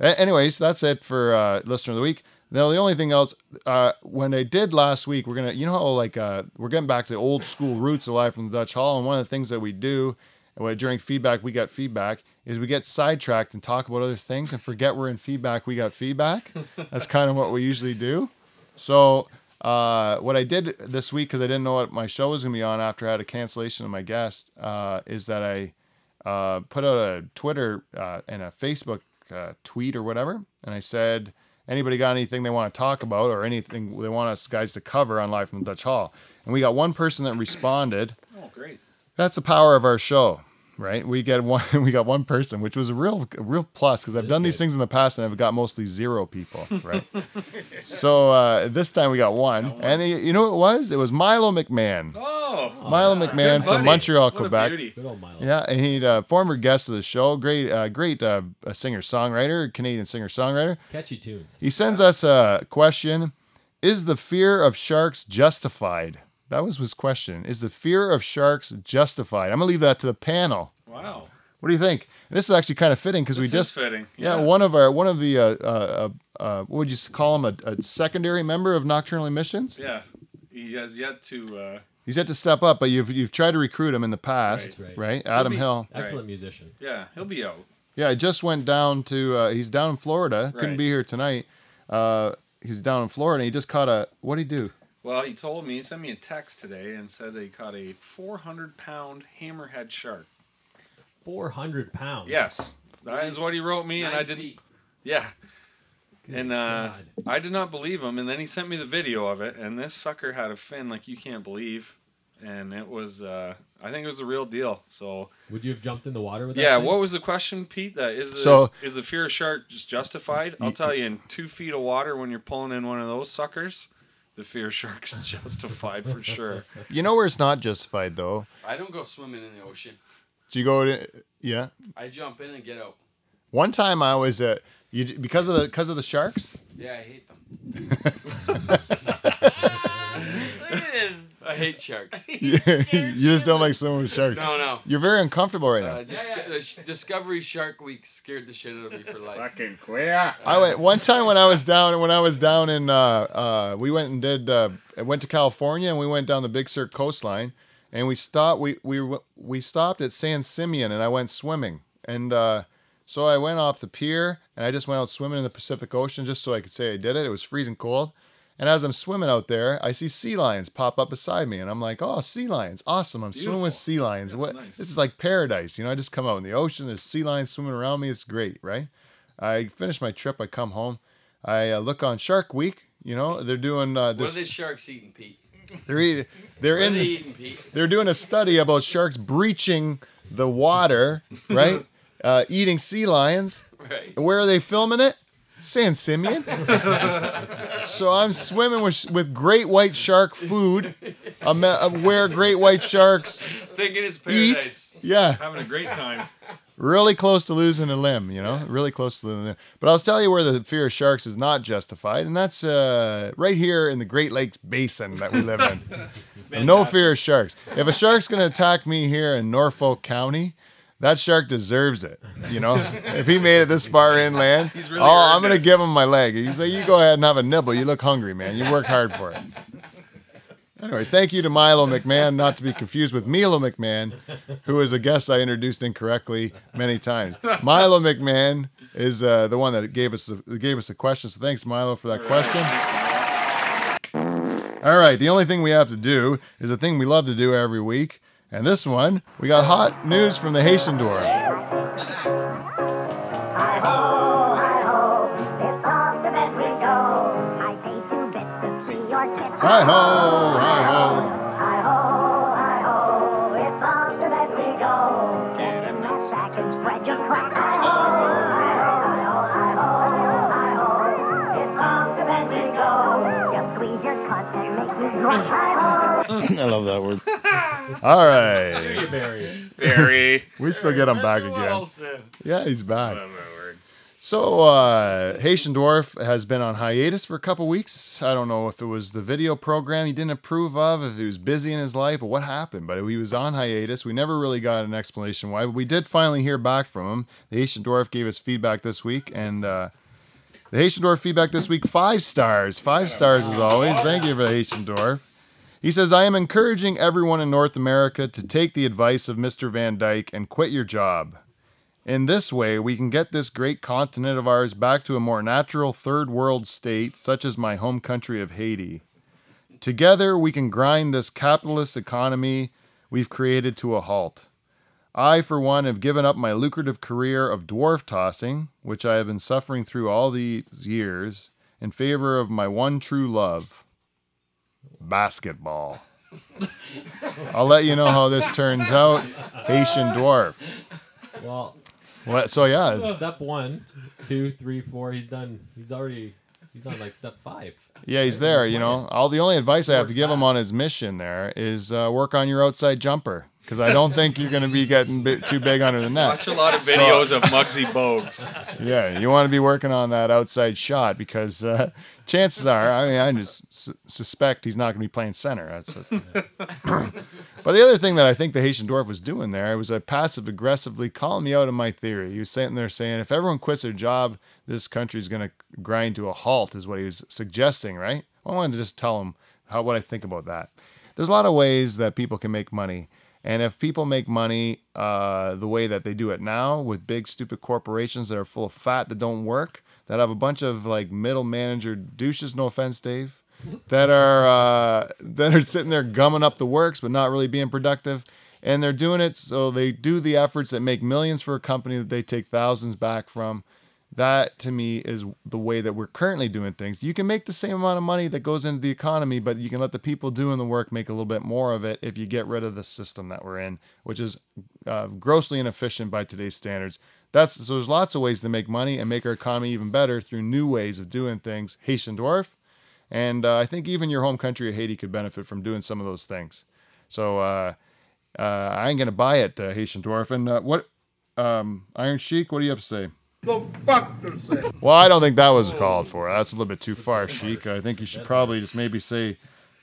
Anyways, that's it for uh, listener of the week. Now, the only thing else, uh, when I did last week, we're gonna, you know, how like uh, we're getting back to old school roots of live from the Dutch Hall, and one of the things that we do uh, during feedback, we got feedback, is we get sidetracked and talk about other things and forget we're in feedback. We got feedback. That's kind of what we usually do. So, uh, what I did this week, because I didn't know what my show was gonna be on after I had a cancellation of my guest, uh, is that I uh, put out a Twitter uh, and a Facebook uh, tweet or whatever, and I said, anybody got anything they want to talk about or anything they want us guys to cover on Live from the Dutch Hall. And we got one person that responded. Oh, great. That's the power of our show, right? We get one, we got one person, which was a real, a real plus because I've done these things in the past and I've got mostly zero people, right? so uh, this time we got one, and he, you know what it was? It was Milo McMahon. Oh, Milo McMahon good from. Montreal, What Quebec. beauty. Good old Milo. Yeah, and he uh, former guest of the show, great, uh, great uh, singer songwriter, Canadian singer songwriter. Catchy tunes. He sends us a question: Is the fear of sharks justified? That was his question. Is the fear of sharks justified? I'm gonna leave that to the panel. Wow. What do you think? This is actually kind of fitting because we is just fitting. yeah, one of our one of the uh, uh, uh, uh, what would you call him a, a secondary member of Nocturnal Emissions? Yeah. He has yet to. Uh, He's yet to step up, but you've you've tried to recruit him in the past, Right. right? Adam be- Hill. Excellent musician. yeah, he'll be out. Yeah, I just went down to. Uh, he's down in Florida. Couldn't be here tonight. Uh, he's down in Florida. He just caught a. What would he do? Well, he told me, he sent me a text today and said that he caught a 400 pound hammerhead shark. 400 pounds. Yes. That is what he wrote me, and I didn't. feet. Yeah. And uh, I did not believe him, and then he sent me the video of it, and this sucker had a fin like you can't believe, and it was, uh, I think it was the real deal. So Would you have jumped in the water with that? yeah, thing? what was the question, Pete? That is the So- is the fear of shark just justified? I'll tell you, in two feet of water when you're pulling in one of those suckers, the fear of shark is justified for sure. You know where it's not justified though. I don't go swimming in the ocean. Do you go to? Yeah. I jump in and get out. One time I was uh, you because of the because of the sharks. Yeah, I hate them. I hate sharks. you just don't like swimming with sharks. No, no. You're very uncomfortable right now. Uh, Dis- the sh- Discovery Shark Week scared the shit out of me for life. Fucking queer. I went one time when I was down when I was down in uh uh we went and did uh went to California and we went down the Big Sur coastline and we stopped we we we stopped at San Simeon and I went swimming and uh so I went off the pier and I just went out swimming in the Pacific Ocean just so I could say I did it. It was freezing cold. And as I'm swimming out there, I see sea lions pop up beside me, and I'm like, "Oh, sea lions! Awesome! I'm swimming with sea lions. That's what? nice. This is like paradise, you know. I just come out in the ocean. There's sea lions swimming around me. It's great, right? I finish my trip. I come home. I uh, look on Shark Week. You know, they're doing uh, What are this. these sharks eating, Pete? They're eating, they're What are in. they The, eating, Pete? they're doing a study about sharks breaching the water, right? uh, eating sea lions. Right. Where are they filming it? San Simeon. so I'm swimming with with great white shark food, um, uh, where great white sharks Thinking it's eat. Yeah, Having a great time. really close to losing a limb, you know, really close to losing a limb. But I'll tell you where the fear of sharks is not justified, and that's uh, right here in the Great Lakes Basin that we live in. no fear of sharks. If a shark's going to attack me here in Norfolk County, that shark deserves it. You know, if he made it this far inland, really oh, I'm going to give him my leg. He's like, you go ahead and have a nibble. You look hungry, man. You worked hard for it. Anyway, thank you to Milo McMahon, not to be confused with Milo McMahon, who is a guest I introduced incorrectly many times. Milo McMahon is uh, the one that gave us the, gave us a question. So thanks, Milo, for that question. All right, the only thing we have to do is the thing we love to do every week, and this one we got hot news from the Haitian Dwarf. Hi ho, hi ho, hi ho. I love that word. All right, Very. we still get him back again. Yeah, he's back. So, uh, Haitian Dwarf has been on hiatus for a couple weeks. I don't know if it was the video program he didn't approve of, if he was busy in his life, or what happened, but he was on hiatus. We never really got an explanation why, but we did finally hear back from him. The Haitian Dwarf gave us feedback this week, and uh, the Haitian Dwarf feedback this week five stars. Five stars as always. Thank you for the Haitian Dwarf. He says, I am encouraging everyone in North America to take the advice of Mr. Van Dyke and quit your job. In this way, we can get this great continent of ours back to a more natural third world state, such as my home country of Haiti. Together, we can grind this capitalist economy we've created to a halt. I, for one, have given up my lucrative career of dwarf tossing, which I have been suffering through all these years, in favor of my one true love, basketball. I'll let you know how this turns out, Haitian dwarf. Well, What? So yeah, step one, two, three, four. He's done. He's already. He's on like step five. yeah, he's there. You know, all the only advice I have to give him on his mission there is uh, work on your outside jumper because I don't think you're going to be getting bit too big under the net. Watch a lot of videos of Muggsy Bogues. Yeah, you want to be working on that outside shot because uh, chances are, I mean, I just su- suspect he's not going to be playing center. That's it. but the other thing that I think the Haitian dwarf was doing there was a passive aggressively calling me out of my theory. He was sitting there saying, if everyone quits their job, this country's going to grind to a halt, is what he was suggesting, right? I wanted to just tell him how what I think about that. There's a lot of ways that people can make money. And if people make money uh, the way that they do it now with big stupid corporations that are full of fat that don't work, that have a bunch of like middle manager douches, no offense, Dave, that are uh, that are sitting there gumming up the works but not really being productive, and they're doing it so they do the efforts that make millions for a company that they take thousands back from. That to me is the way that we're currently doing things. You can make the same amount of money that goes into the economy, but you can let the people doing the work make a little bit more of it if you get rid of the system that we're in, which is uh, grossly inefficient by today's standards. That's so. There's lots of ways to make money and make our economy even better through new ways of doing things. Haitian dwarf, and uh, I think even your home country of Haiti could benefit from doing some of those things. So uh, uh, I ain't gonna buy it, uh, Haitian dwarf. And uh, what, um, Iron Sheik? What do you have to say? Go fuck yourself. Well, I don't think that was called for. That's a little bit too far, Sheik. I think you should probably just maybe say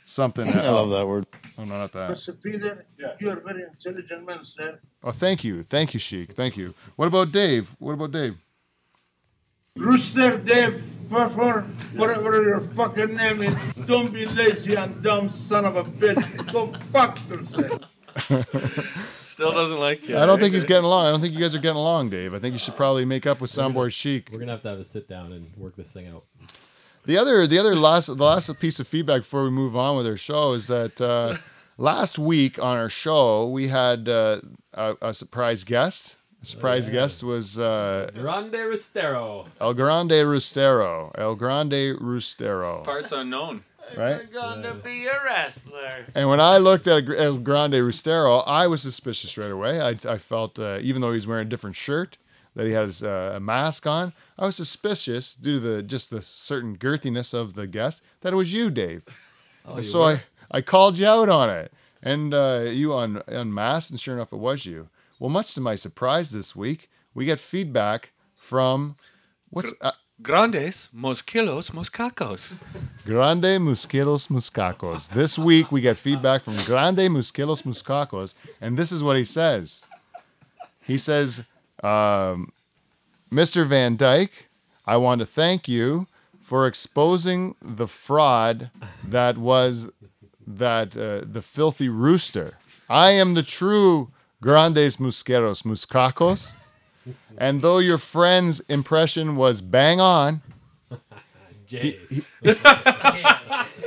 something. I love that word. Oh, no, not that. Mr. Peter, you are a very intelligent man, sir. Oh, thank you. Thank you, Sheik. Thank you. What about Dave? What about Dave? Rooster Dave, Furfur, whatever your fucking name is, don't be lazy and dumb son of a bitch. Go fuck yourself. Still doesn't like you. I don't think he's getting along. I don't think you guys are getting along, Dave. I think you should probably make up with Soundboard Sheik. We're gonna have to have a sit down and work this thing out. The other, the other last, the last piece of feedback before we move on with our show is that uh, last week on our show we had uh, a, a surprise guest. A surprise guest was uh, Grande Restero. El Grande Rustero. El Grande Rustero. Parts unknown. Right? You're gonna be a wrestler. And when I looked at El Grande Rustero, I was suspicious right away. I, I felt, uh, even though he was wearing a different shirt, that he had his, uh, a mask on, I was suspicious due to the just the certain girthiness of the guest that it was you, Dave. Oh, you so were? I, I called you out on it, and uh, you un, unmasked, and sure enough, it was you. Well, much to my surprise this week, we get feedback from what's uh, Grandes mosquilos moscacos. Grande Musquilos Muscacos. This week we get feedback from Grande Musquilos Muscacos, and this is what he says. He says, um, Mr. Van Dyke, I want to thank you for exposing the fraud that was that uh, the filthy rooster. I am the true Grandes Musqueros Muscacos, and though your friend's impression was bang on, Jays.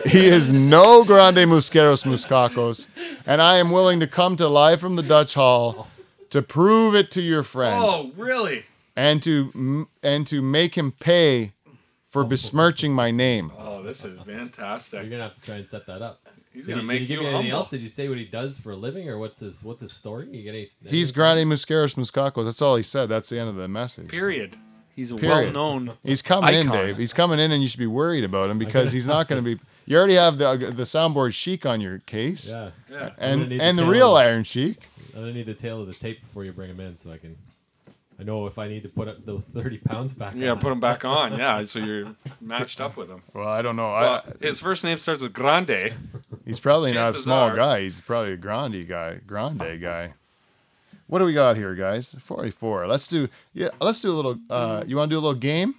He is no Grande Musqueros Muscacos, and I am willing to come to live from the Dutch Hall to prove it to your friend Oh, really? and to and to make him pay for besmirching my name. Oh, this is fantastic. You're gonna have to try and set that up. He's Did gonna he, make did he you give you anything humble. else? Did you say what he does for a living, or what's his what's his story? You get any? He's Grande Musqueros Muscacos. That's all he said. That's the end of the message. Period. He's a Period. well-known. He's coming in, Icon. Dave. He's coming in, and you should be worried about him because he's not going to be. You already have the uh, the soundboard Sheik on your case, Yeah. Yeah. And need and the tail real of- Iron Sheik. I'm gonna need the tail of the tape before you bring him in, so I can. I know if I need to put up those 30 pounds back. Yeah, on. put him back on. Yeah, so you're matched up with him. Well, I don't know. Well, I, his first name starts with Grande. He's probably not a small are. guy. He's probably a grande guy, grande guy. What do we got here, guys? Forty-four. Let's do yeah. Let's do a little. Uh, you want to do a little game?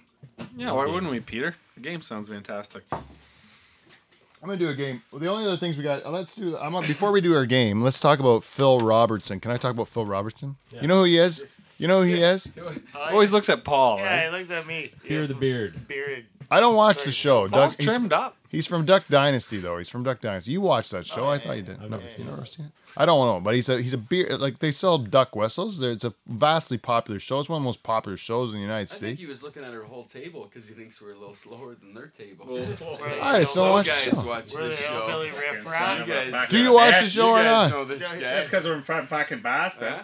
Yeah, why wouldn't we, Peter? The game sounds fantastic. I'm gonna do a game. Well, the only other things we got. uh, Let's do. I'm gonna, before we do our game. Let's talk about Phil Robertson. Can I talk about Phil Robertson? You know who he is. You know who he is. Always looks at Paul, Yeah, right? he looked at me. Fear the beard. bearded. I don't watch the show. Paul's Doug, he's- trimmed up. He's from Duck Dynasty, though. He's from Duck Dynasty. You watched that show? Oh, I thought you did. I've No, never seen you it. never seen it. I don't know, but he's a he's a beer like they sell duck whistles. It's a vastly popular show. It's one of the most popular shows in the United I think States. he was looking at her whole table because he thinks we're a little slower than their table. I just don't watch the guys show. watch We're this show. hillbilly riff Fucking raff. son You guys- Do you watch the show or not? know this guy. That's because we're from fucking Boston.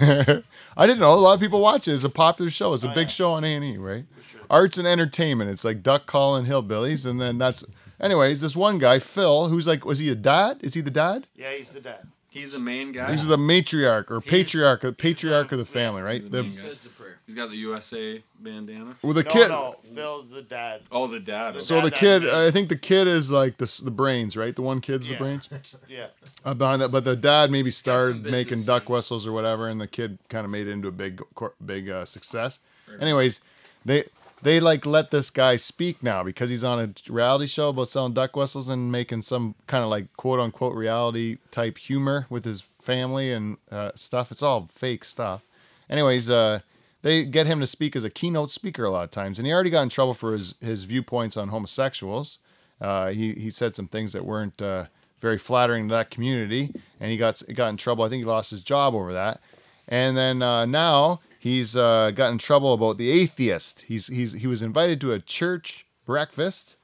Huh? I didn't know. A lot of people watch it. It's a popular show. It's a oh, big show on A and E, right? Arts and entertainment. It's like duck calling hillbillies, and then that's. Anyways, this one guy, Phil, who's like, was he a dad? Is he the dad? Yeah, he's the dad. He's the main guy. He's the matriarch or patriarch, patriarch of the family, right? the The, main He guy. says the prayer. He's got the USA bandana. well, the No, kid. no, Phil's the dad. Oh, the dad. So Dad the that kid, made- I think the kid is like the s- the brains, right? The one kid's Yeah. the brains. Yeah. Uh, behind that, but the dad maybe started business making duck sense. whistles or whatever, and the kid kind of made it into a big, cor- big uh, success. Anyways, they they like let this guy speak now because he's on a reality show about selling duck whistles and making some kind of like quote unquote reality type humor with his family and uh, stuff. It's all fake stuff. Anyways, uh, they get him to speak as a keynote speaker a lot of times, and he already got in trouble for his his viewpoints on homosexuals. Uh, he he said some things that weren't uh, very flattering to that community, and he got got in trouble. I think he lost his job over that. And then uh, now he's uh, got in trouble about the atheist. He's he's he was invited to a church breakfast,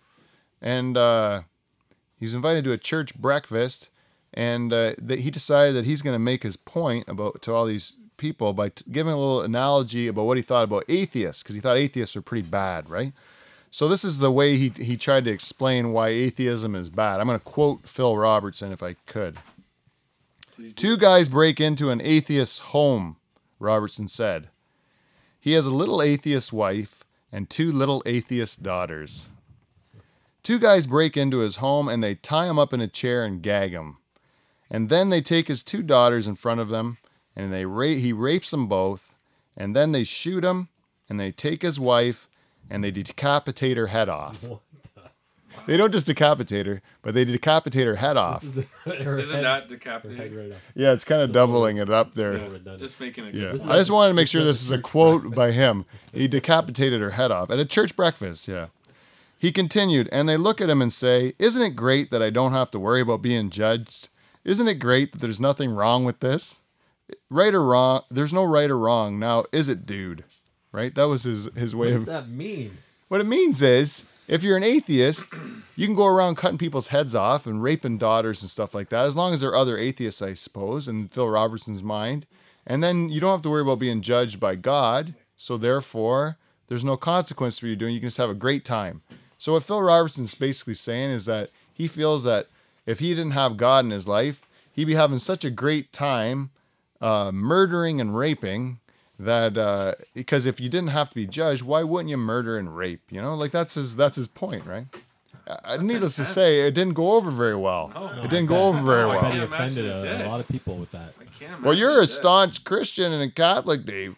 and uh, he invited to a church breakfast, and uh, that he decided that he's going to make his point about to all these people by t- giving a little analogy about what he thought about atheists, because he thought atheists were pretty bad, right? So this is the way he he tried to explain why atheism is bad. I'm going to quote Phil Robertson if I could. Two guys break into an atheist's home, Robertson said. He has a little atheist wife and two little atheist daughters. Two guys break into his home and they tie him up in a chair and gag him. And then they take his two daughters in front of them and they ra- he rapes them both. And then they shoot him and they take his wife and they decapitate her head off. They don't just decapitate her, but they decapitate her head off. This is her Isn't head- that her decapitated? right off. Yeah, it's kind of It's a little- doubling it up there. It's a little redundant. Just making it. Yeah, good. This is I just wanted to make sure this is a church quote by him. He decapitated her head off at a church breakfast. Yeah. He continued, and they look at him and say, Isn't it great that I don't have to worry about being judged? Isn't it great that there's nothing wrong with this? Right or wrong? There's no right or wrong. Now, is it, dude? Right? That was his, his What way does of. that mean? What it means is, if you're an atheist, you can go around cutting people's heads off and raping daughters and stuff like that, as long as they're other atheists, I suppose, in Phil Robertson's mind. And then you don't have to worry about being judged by God. So therefore, there's no consequence for you doing. You can just have a great time. So what Phil Robertson's basically saying is that he feels that if he didn't have God in his life, he'd be having such a great time uh, murdering and raping that uh, because if you didn't have to be judged, why wouldn't you murder and rape? You know, like that's his that's his point, right? Uh, needless to say, it didn't go over very well. it didn't go over very No, I I well. can't offended a, a lot of people with that. Well, you're a it did. staunch Christian and a Catholic, Dave,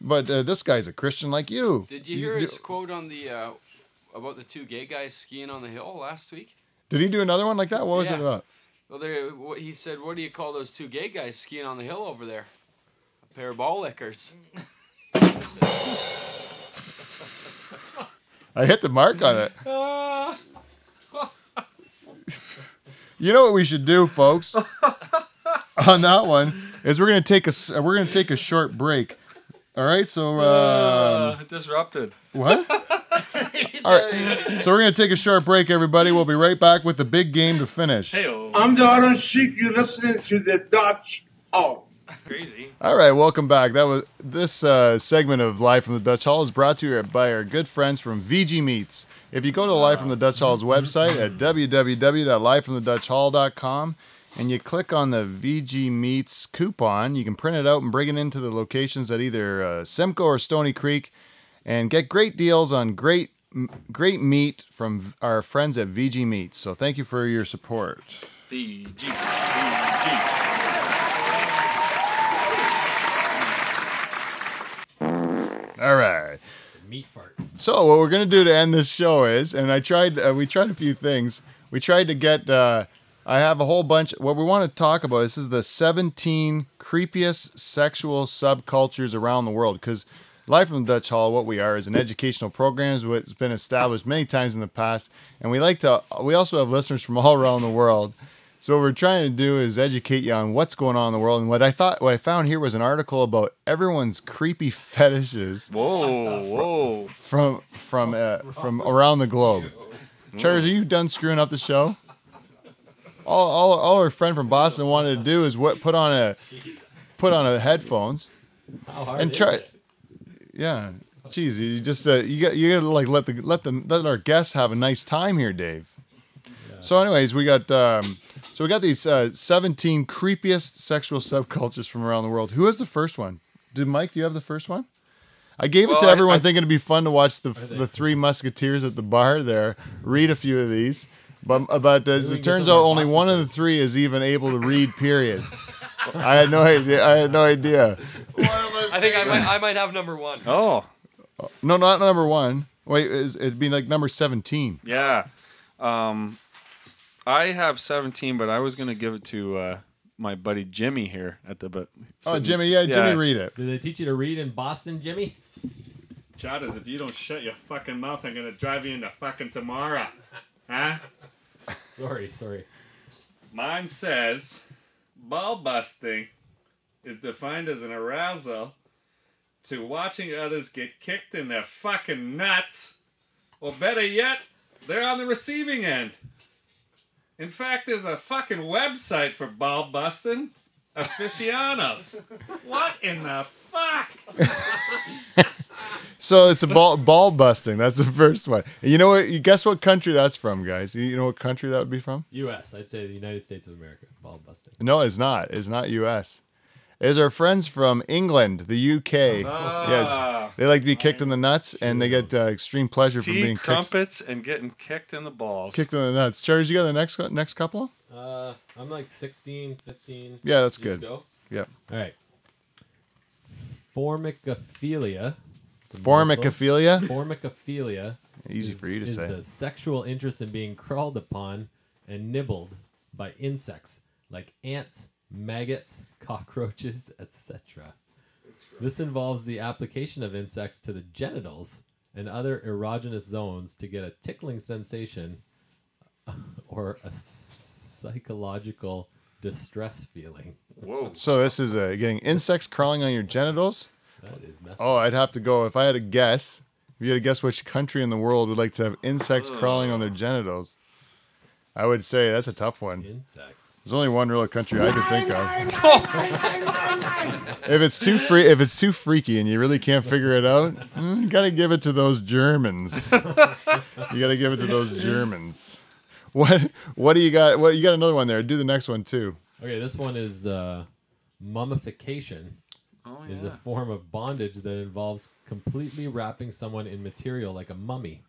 but uh, this guy's a Christian like you. Did you hear do- his quote on the uh, about the two gay guys skiing on the hill last week? Did he do another one like that? What was Yeah. it about? Well, there, he said. What do you call those two gay guys skiing on the hill over there? A pair of ball lickers. I hit the mark on it. You know what we should do, folks? on that one is we're gonna take a s- we're gonna take a short break. All right, so um, Uh, disrupted. what? All right, so we're gonna take a short break, everybody. We'll be right back with the big game to finish. Hey, I'm the orange sheep. You're listening to the Dutch Hall. Crazy. All right, welcome back. That was this uh, segment of Live from the Dutch Hall is brought to you by our good friends from VG Meats. If you go to Live from the Dutch Hall's website at www.livefromthedutchhall.com and you click on the VG Meats coupon, you can print it out and bring it into the locations at either uh, Simcoe or Stoney Creek and get great deals on great great meat from our friends at VG Meats. So thank you for your support. VG. VG. All right. It's a meat fart. So what we're gonna do to end this show is, and I tried, uh, we tried a few things. We tried to get. Uh, I have a whole bunch. What we want to talk about. This is the 17 creepiest sexual subcultures around the world. Because Live from the Dutch Hall, what we are is an educational program It's been established many times in the past, and we like to. We also have listeners from all around the world. So what we're trying to do is educate you on what's going on in the world. And what I thought, what I found here was an article about everyone's creepy fetishes Whoa, whoa. from from uh, from around the globe. Charles, are you done screwing up the show? All, all, all our friend from Boston wanted to do is what put on a put on a headphones How hard and is try. it? Yeah, geez, you just uh, you got you got to like let the let them let our guests have a nice time here, Dave. So, anyways, we got um, so we got these uh, seventeen creepiest sexual subcultures from around the world. Who has the first one? Did Mike? Do you have the first one? I gave it Well, to I- everyone, I- thinking it'd be fun to watch the the three musketeers at the bar there read a few of these. But but uh, as it turns out, only one of the three is even able to read. Period. I had no idea. I had no idea. I think I might I might have number one. Oh, No, not number one. Wait, it'd be like number seventeen? yeah. Um, I have 17, but I was gonna give it to uh, my buddy Jimmy here at the. But Oh, Jimmy, yeah, Jimmy, read it. Did they teach you to read in Boston, Jimmy? Chatters, if you don't shut your fucking mouth, I'm gonna drive you into fucking tomorrow. Huh? Sorry, sorry. Mine says, ball busting is defined as an arousal to watching others get kicked in their fucking nuts, or better yet, they're on the receiving end. In fact, there's a fucking website for ball busting aficionados. what in the fuck? So it's a ball ball busting. That's the first one. You know what? You guess what country that's from, guys? You know what country that would be from? U.S. I'd say the United States of America. Ball busting. No, it's not. It's not U.S. It's our friends from England, the U.K. Yes, they like to be kicked in the nuts, and they get uh, extreme pleasure from Tea, being kicked, crumpets, and getting kicked in the balls. kicked in the nuts. Charles, you got the next next couple? Uh, I'm like 16, 15. Yeah, that's Just good. Go. Yeah. All right. Formicophilia. It's a mouthful. Formicophilia. Formicophilia. Easy is- for you to is say. the sexual interest in being crawled upon and nibbled by insects like ants, maggots, cockroaches, etc. This involves the application of insects to the genitals and other erogenous zones to get a tickling sensation or a psychological distress feeling. Whoa. So this is uh, getting insects crawling on your genitals. That is messy. Oh, I'd have to go if I had to guess. If you had to guess which country in the world would like to have insects crawling on their genitals, I would say that's a tough one. Insects. There's only one real country I can think of. if it's too free, if it's too freaky and you really can't figure it out, mm, you gotta give it to those Germans. you gotta give it to those Germans. What what do you got? What you got another one there? Do the next one too. Okay, this one is uh, mummification. Oh, yeah. Is a form of bondage that involves completely wrapping someone in material like a mummy.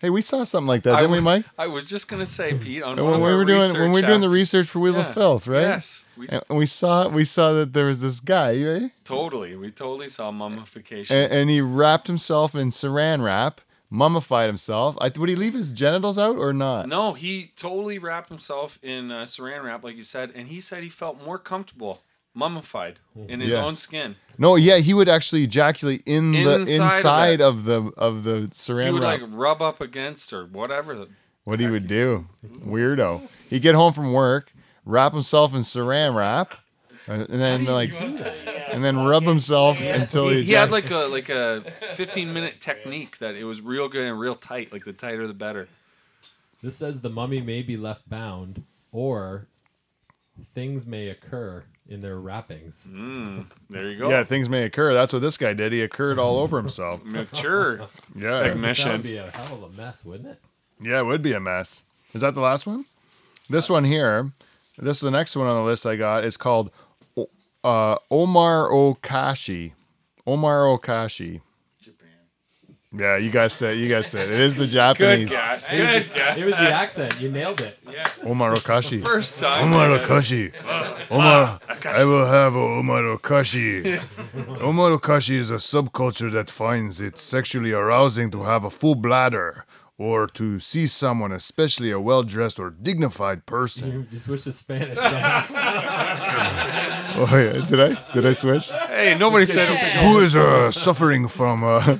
Hey, we saw something like that, I didn't we, Mike? I was just gonna say, Pete, on when of we were doing when we were doing the research for Wheel Yeah. of Filth, right? Yes, we And we saw we saw that there was this guy, right? totally, we totally saw mummification. and, and he wrapped himself in saran wrap, mummified himself. I, would he leave his genitals out or not? no, he totally wrapped himself in uh, saran wrap, like you said, and he said he felt more comfortable mummified in his Yeah. own skin. No, yeah, he would actually ejaculate in the Inside of inside it. of, the of the He saran would wrap. like rub up against or whatever. The, what he would do, weirdo. He'd get home from work, wrap himself in saran wrap, uh, and then like, and then rub himself until he. he, he had ejac- like a like a 15 minute technique that it was real good and real tight. Like the tighter the better. This says the mummy may be left bound or things may occur in their wrappings. There you go. yeah, things may occur. That's what this guy did. He occurred all over himself. Mature Yeah, That would be a hell of a mess, wouldn't it? Yeah, it would be a mess. Is that the last one? This one here, this is the next one on the list I got. It's called uh, Omar Okashi. Omar Okashi. Yeah, you guys said you guys said it is the Japanese. Good Japanese guess. Good guess. It was the accent. You nailed it. Omar Okashi. First time. Omar Okashi. Omar, I will have a Omar Okashi. Omar Okashi is a subculture that finds it sexually arousing to have a full bladder or to see someone, especially a well dressed or dignified person, You switched to Spanish. somehow. Oh yeah, did I? Did I switch? Hey, nobody said. Who is uh, suffering from uh,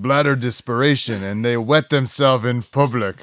bladder desperation and they wet themselves in public?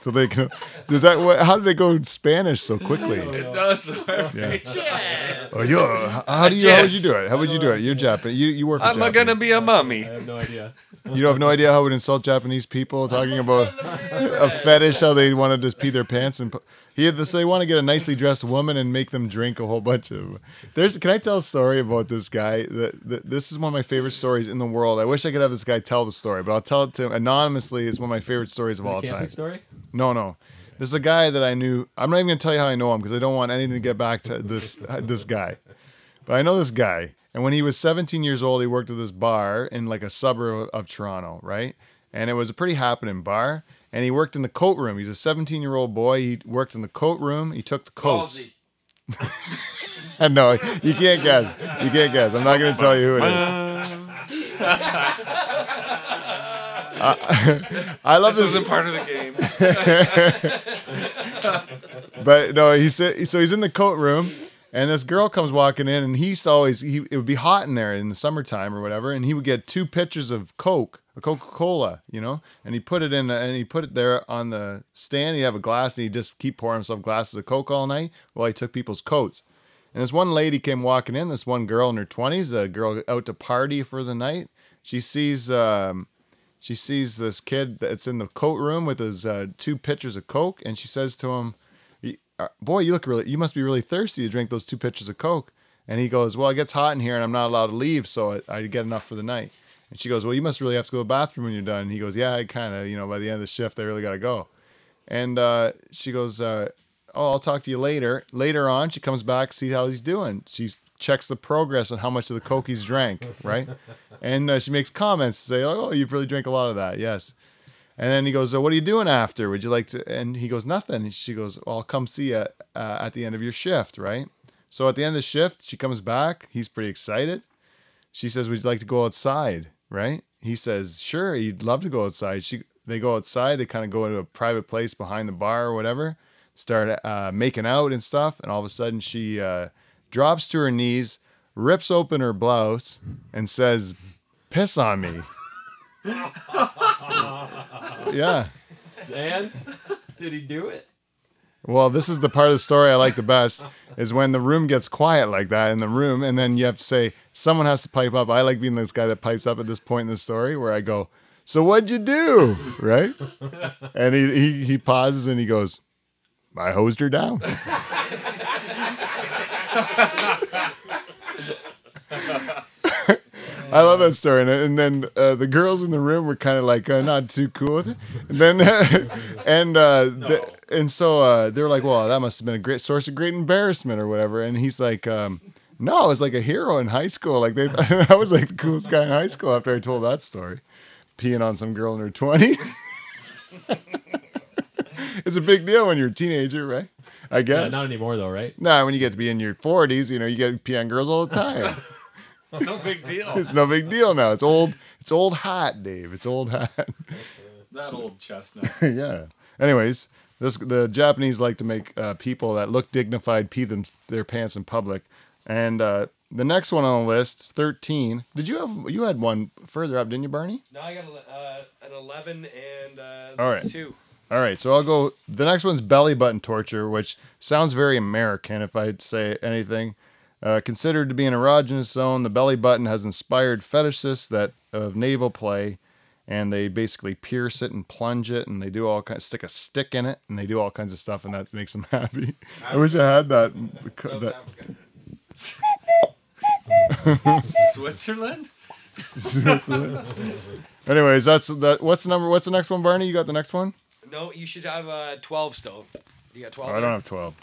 So they can. Does that? What, how did they go in Spanish so quickly? It does. Yeah. Oh, oh yeah. How, how do you? How would you do it? How would you do it? You're Japanese. You you work. I'm Japanese. gonna be a mummy. I have no idea. You have no idea how it would insult Japanese people talking about a fetish, how they want to just pee their pants and. pu- He had this. They want to get a nicely dressed woman and make them drink a whole bunch of. There's. Can I tell a story about this guy? That, this is one of my favorite stories in the world. I wish I could have this guy tell the story, but I'll tell it to him anonymously. It's one of my favorite stories of all time. story? No, no. This is a guy that I knew. I'm not even gonna tell you how I know him because I don't want anything to get back to this this guy. But I know this guy, and when he was 17 years old, he worked at this bar in like a suburb of Toronto, right? And it was a pretty happening bar. And he worked in the coat room. He's a 17 year old boy. He worked in the coat room. He took the. And no, you can't guess. You can't guess. I'm not gonna tell you who it is. I, uh, I love This this. isn't part of the game. But no, he said so. He's in the coat room, and this girl comes walking in, and he's always he. It would be hot in there in the summertime or whatever, and he would get two pitchers of Coke, a Coca Cola, you know, and he put it in, and he put it there on the stand. He'd have a glass, and he'd just keep pouring himself glasses of Coke all night while he took people's coats. And this one lady came walking in, this one girl in her twenties, a girl out to party for the night. She sees um, she sees this kid that's in the coat room with his uh, two pitchers of Coke, and she says to him, "Y- uh, "Boy, you look really. You must be really thirsty to drink those two pitchers of Coke." And he goes, "Well, it gets hot in here, and I'm not allowed to leave, so I, I get enough for the night." And she goes, "Well, you must really have to go to the bathroom when you're done." And he goes, "Yeah, I kind of, you know, by the end of the shift, I really got to go." And uh, she goes, uh, "Oh, I'll talk to you later." Later on, she comes back, sees how he's doing. She checks the progress on how much of the coke he's drank, right? and uh, she makes comments, say, "Oh, you've really drank a lot of that." Yes. And then he goes, so "What are you doing after? Would you like to?" And he goes, "Nothing." She goes, well, "I'll come see you uh, at the end of your shift, right?" So at the end of the shift, she comes back. He's pretty excited. She says, "Would you like to go outside?" Right? He says, "Sure, he'd love to go outside." She they go outside. They kind of go into a private place behind the bar or whatever. Start uh, making out and stuff. And all of a sudden, she uh, drops to her knees, rips open her blouse, and says, "Piss on me." yeah. And did he do it? Well, this is the part of the story I like the best is when the room gets quiet like that in the room, and then you have to say someone has to pipe up. I like being this guy that pipes up at this point in the story where I go, "So what'd you do?" Right? And he he, he pauses and he goes, "I hosed her down." I love that story, and, and then uh, the girls in the room were kind of like uh, not too cool. And then, and uh, the, and so uh, they were like, "Well, that must have been a great source of great embarrassment or whatever." And he's like, um, "No, I was like a hero in high school. Like they, I was like the coolest guy in high school after I told that story, peeing on some girl in her 20s. it's a big deal when you're a teenager, right? I Yeah, guess. not anymore though, right? Nah, when you get to be in your 40s, you know, you get to pee on girls all the time. no big deal. It's no big deal now. It's old. It's old hat, Dave. It's old hat. That old chestnut. yeah. Anyways, this the Japanese like to make uh, people that look dignified pee them their pants in public, and uh, the next one on the list, thirteen. Did you have you had one further up, didn't you, Barney? No, I got uh, an 11 and uh, All right. two. All right, so I'll go. The next one's belly button torture, which sounds very American, if I'd say anything. Uh, considered to be an erogenous zone, the belly button has inspired fetishists that of navel play, and they basically pierce it and plunge it, and they do all kinds, stick a stick in it, and they do all kinds of stuff, and that makes them happy. I wish I had that. that Switzerland? anyways, that's that. What's the number? What's the next one, Barney? You got the next one? No, you should have uh, 12 still. You got 12? Oh, I don't have 12.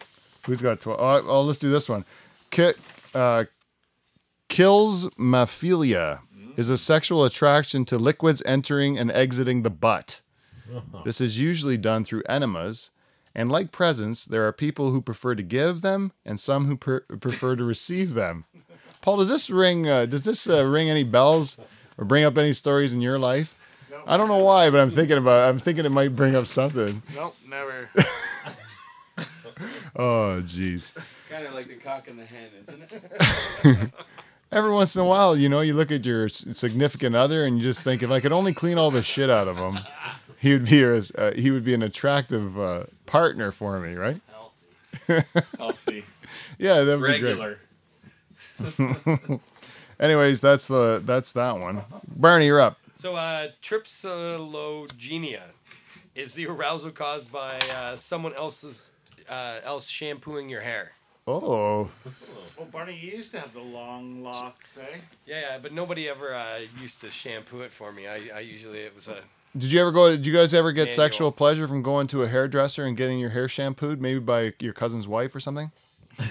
Who's got 12? Oh, oh let's do this one. Ki- uh, klismaphilia is a sexual attraction to liquids entering and exiting the butt. This is usually done through enemas. And like presents, there are people who prefer to give them and some who per- prefer to receive them. Paul, does this ring? Uh, does this uh, ring any bells or bring up any stories in your life? I don't know why, but I'm thinking about. I'm thinking it might bring up something. Nope, never. Oh, jeez. Kind of like the cock and the hen, isn't it? Every once in a while, you know, you look at your significant other and you just think, if I could only clean all the shit out of him, he would be a, uh, he would be an attractive uh, partner for me, right? Healthy. Healthy. yeah, that would be great. Regular. Anyways, that's the that's that one. Barney, you're up. So, uh, tripsolagnia is the arousal caused by uh, someone else's uh, else shampooing your hair. Oh, Well, Barney, you used to have the long locks, eh? Yeah, yeah, but nobody ever uh, used to shampoo it for me. I, I usually it was a did you ever go? Did you guys ever get Manual. sexual pleasure from going to a hairdresser and getting your hair shampooed, maybe by your cousin's wife or something?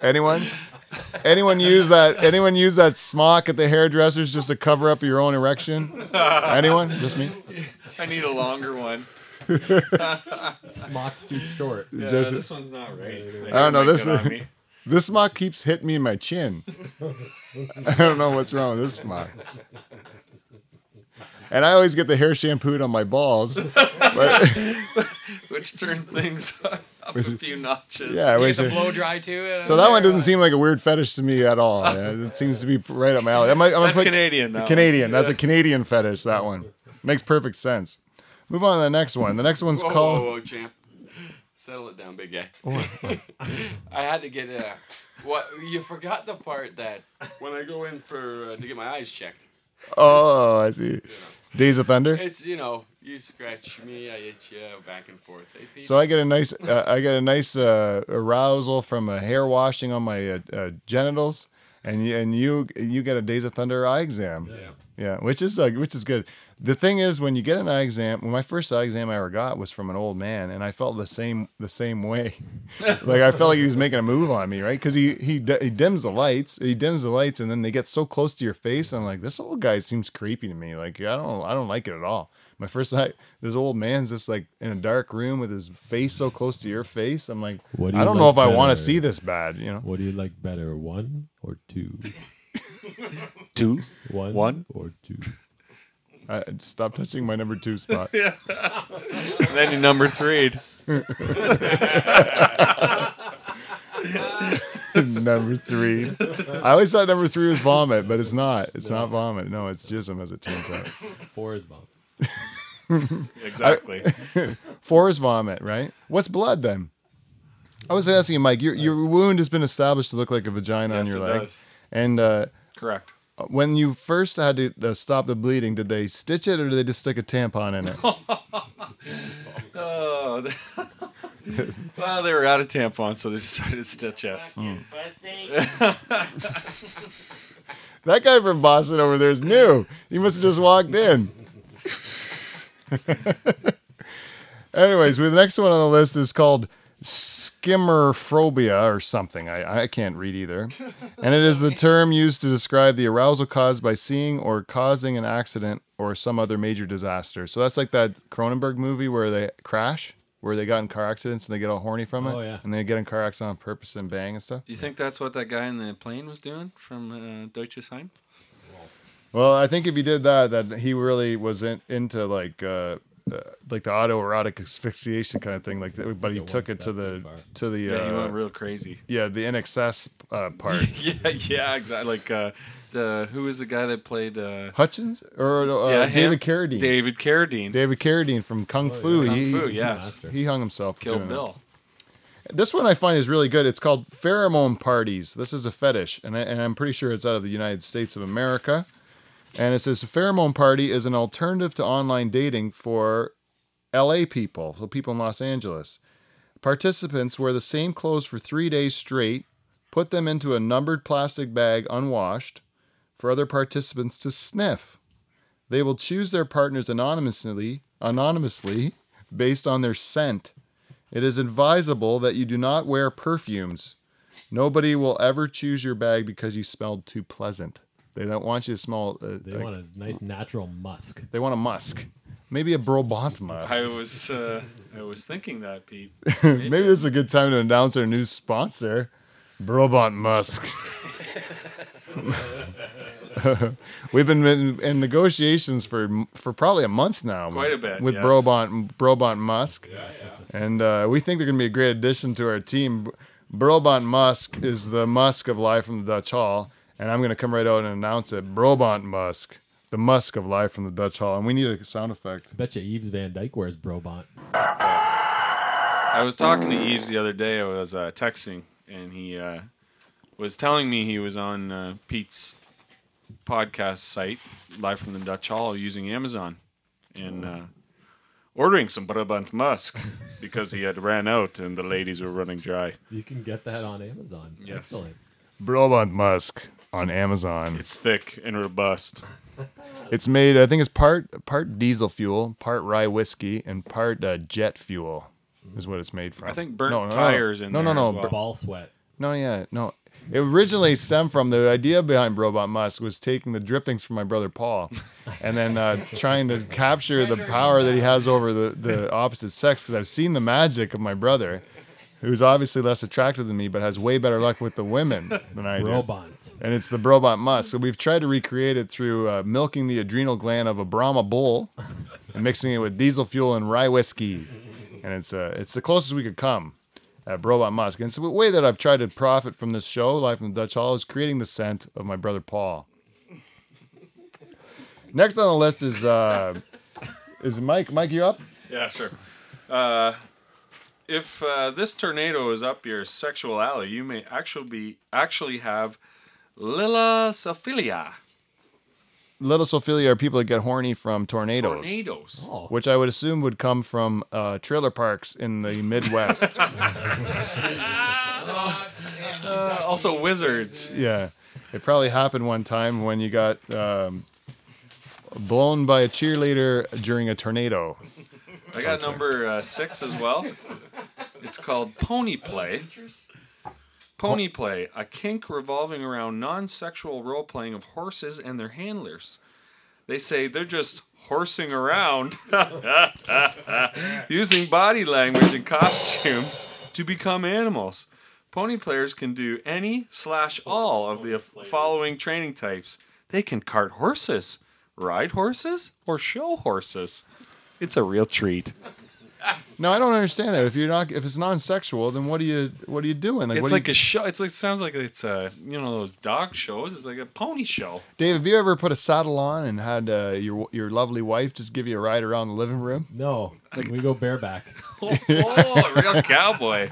Anyone? Anyone use that? Anyone use that smock at the hairdressers just to cover up your own erection? Anyone? Just me? I need a longer one. Smock's too short. Yeah, Just- this one's not right. I don't know, this- Might get on me. This smock keeps hitting me in my chin. I don't know what's wrong with this smock. And I always get the hair shampooed on my balls. But, which turned things up a few notches. yeah, you which, get the blow dry too. uh, so that one doesn't seem like a weird fetish to me at all. Yeah, it seems to be right up my alley. I might, I'm gonna That's put- Canadian. That Canadian. That's a Canadian fetish. That one makes perfect sense. Move on to the next one. The next one's Whoa, called. whoa, whoa, champ. Settle it down, big guy. I had to get a. What you forgot the part that when I go in for uh, to get my eyes checked, Oh, I see. Days of Thunder. it's you know you scratch me, I itch you, back and forth. Hey, So I get a nice, uh, I get a nice uh, arousal from a hair washing on my uh, uh, genitals, and you, and you you get a Days of Thunder eye exam. yeah. Yeah, which is like which is good. The thing is, when you get an eye exam, when my first eye exam I ever got was from an old man, and I felt the same the same way. like I felt like he was making a move on me, right? Because he he he dims the lights, he dims the lights, and then they get so close to your face. And I'm like, this old guy seems creepy to me. Like I don't I don't like it at all. My first eye, this old man's just like in a dark room with his face so close to your face. I'm like, What do I don't know like if I want to see this bad, you know. What do you like better, one or two? Two. One, One? or two? I, stop touching my number two spot. And then you number three. number three. I always thought number three was vomit, but it's not. It's not vomit. No, it's jism, as it turns out. Four is bump. Exactly. Four is vomit, right? What's blood then? I was asking you, Mike. Your your wound has been established to look like a vagina on your it leg, does. and uh, Correct. when you first had to uh, stop the bleeding, did they stitch it or did they just stick a tampon in it? Oh. well, they were out of tampons, so they decided to stitch it. that guy from Boston over there is new. He must have just walked in. Anyways, the next one on the list is called skimmerphobia or something. I, I can't read either. And it is the term used to describe the arousal caused by seeing or causing an accident or some other major disaster. So that's like that Cronenberg movie where they crash, where they got in car accidents and they get all horny from it. Oh, yeah. And they get in car accidents on purpose and bang and stuff. Do you think that's what that guy in the plane was doing from uh, Deutsches Heim? Well, I think if he did that, that he really was in, into like uh, uh, like the autoerotic asphyxiation kind of thing. Like, that, but he Took it took one it to the too far. to the Yeah, he uh, went real crazy. yeah the INXS uh, part. yeah, yeah, exactly. Like uh, the who was the guy that played uh, Hutchence or uh, Yeah, him. David Carradine. David Carradine? David Carradine from Kung Fu. Kung he, Fu, he- yes. Master. he hung himself. Kill doing it. Bill. This one I find is really good. It's called pheromone parties. This is a fetish, and, I, and I'm pretty sure it's out of the United States of America. And it says pheromone party is an alternative to online dating for LA people, so people in Los Angeles. Participants wear the same clothes for three days straight, put them into a numbered plastic bag unwashed for other participants to sniff. They will choose their partners anonymously, anonymously based on their scent. It is advisable that you do not wear perfumes. Nobody will ever choose your bag because you smelled too pleasant. They don't want you to smell. Uh, They like- want a nice natural musk. they want a musk, maybe a Brabant musk. I was uh, I was thinking that Pete. maybe this is a good time to announce our new sponsor, Brabant Musk. We've been in, in negotiations for for probably a month now. Quite a bit, with yes. Brobant Brobant Musk. Yeah, yeah. And uh, we think they're going to be a great addition to our team. Brobant Musk is the Musk of life from the Dutch Hall, and I'm going to come right out and announce it. Brobant Musk, the Musk of Live from the Dutch Hall, and we need a sound effect. I bet you Eves Van Dyke wears Brobant. I was talking to Eves the other day. I was uh, texting, and he uh, was telling me he was on uh, Pete's podcast site, live from the Dutch Hall, using Amazon, and uh, ordering some Brabant Musk because he had ran out and the ladies were running dry. You can get that on Amazon. Yes. Excellent. Brobant Musk on Amazon. It's thick and robust. It's made. I think it's part part diesel fuel, part rye whiskey, and part uh, jet fuel. Is what it's made from. I think burnt No, no, tires no. in no, there no, as no, well. Ball sweat. No, yeah, no. It originally stemmed from the idea behind Brobot Musk was taking the drippings from my brother Paul, and then uh, trying to capture the power that he has over the, the opposite sex. Because I've seen the magic of my brother, who's obviously less attractive than me, but has way better luck with the women than I do. Brobant. And it's the Brobot Musk. So we've tried to recreate it through uh, milking the adrenal gland of a Brahma bull and mixing it with diesel fuel and rye whiskey. And it's uh, it's the closest we could come at Brobot Musk. And it's the way that I've tried to profit from this show, Life in the Dutch Hall, is creating the scent of my brother Paul. Next on the list is uh, is Mike. Mike, you up? Yeah, sure. Uh, if uh, this tornado is up your sexual alley, you may actually be actually have lilosophilia. Little Sophilia are people that get horny from tornadoes. Tornadoes. Oh, Which I would assume would come from uh, trailer parks in the Midwest. Uh, also wizards. Yeah, it probably happened one time when you got um, blown by a cheerleader during a tornado. I got number uh, six as well. It's called pony play. Pony play, a kink revolving around non-sexual role playing of horses and their handlers. They say they're just horsing around, using body language and costumes to become animals. Pony players can do any slash all of the following training types. They can cart horses, ride horses, or show horses. It's a real treat. No, I don't understand that. If you're not, if it's non-sexual, then what are you, what are you doing? Like, It's what like do a show. It's like sounds like it's a you know those dog shows. It's like a pony show. Dave, have you ever put a saddle on and had uh, your your lovely wife just give you a ride around the living room? no. We go bareback. Oh, a real cowboy.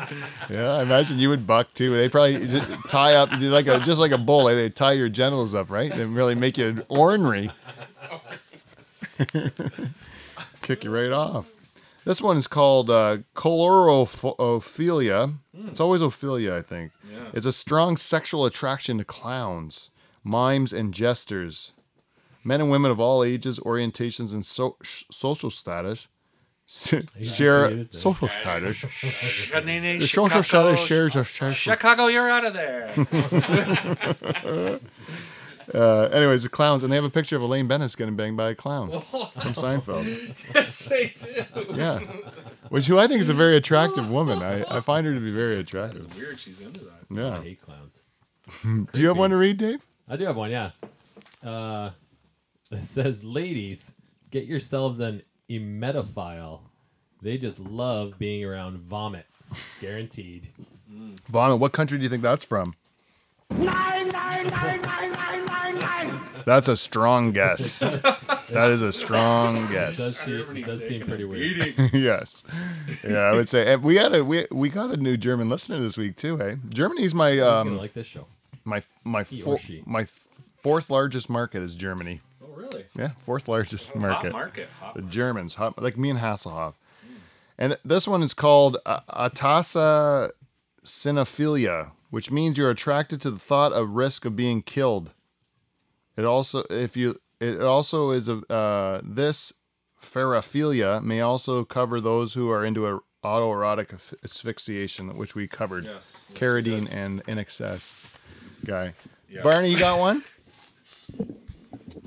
Yeah, I imagine you would buck too. They probably just tie up like a just like a bull. Like they tie your genitals up, right? And really make you ornery. Kick you right off. This one is called uh, chlorophilia. It's always Ophelia, I think. It's a strong sexual attraction to clowns, mimes, and jesters. Men and women of all ages, orientations, and so- sh- social status share social status. The social status shares a. Chicago, you're out of there. Uh, anyways, the clowns, and they have a picture of Elaine Benes getting banged by a clown from Seinfeld. yes, they do. Yeah, which who I think is a very attractive woman. I, I find her to be very attractive. Weird, she's into that. Yeah, I Yeah. hate clowns. Do you have one to read, Dave? I do have one, yeah. Uh, it says, ladies, get yourselves an emetophile. They just love being around vomit. Guaranteed. Vomit. What country do you think that's from? That's a strong guess. that is a strong It guess. does seem, it does seem pretty weird. yes. Yeah, I would say and we had a we, we got a new German listener this week too. Hey, Germany's my Who's um gonna like this show? my my He four, my fourth largest market is Germany. Oh, really? Yeah, fourth largest Hot market. market. Hot The Germans, hot, like me and Hasselhoff. And this one is called uh, Atasa cinephilia, which means you're attracted to the thought of risk of being killed. It also, if you, it also is a uh, this paraphilia may also cover those who are into a autoerotic asphyxiation, which we covered. Yes, yes, Carradine and INXS guy. Yes. Barney, you got one?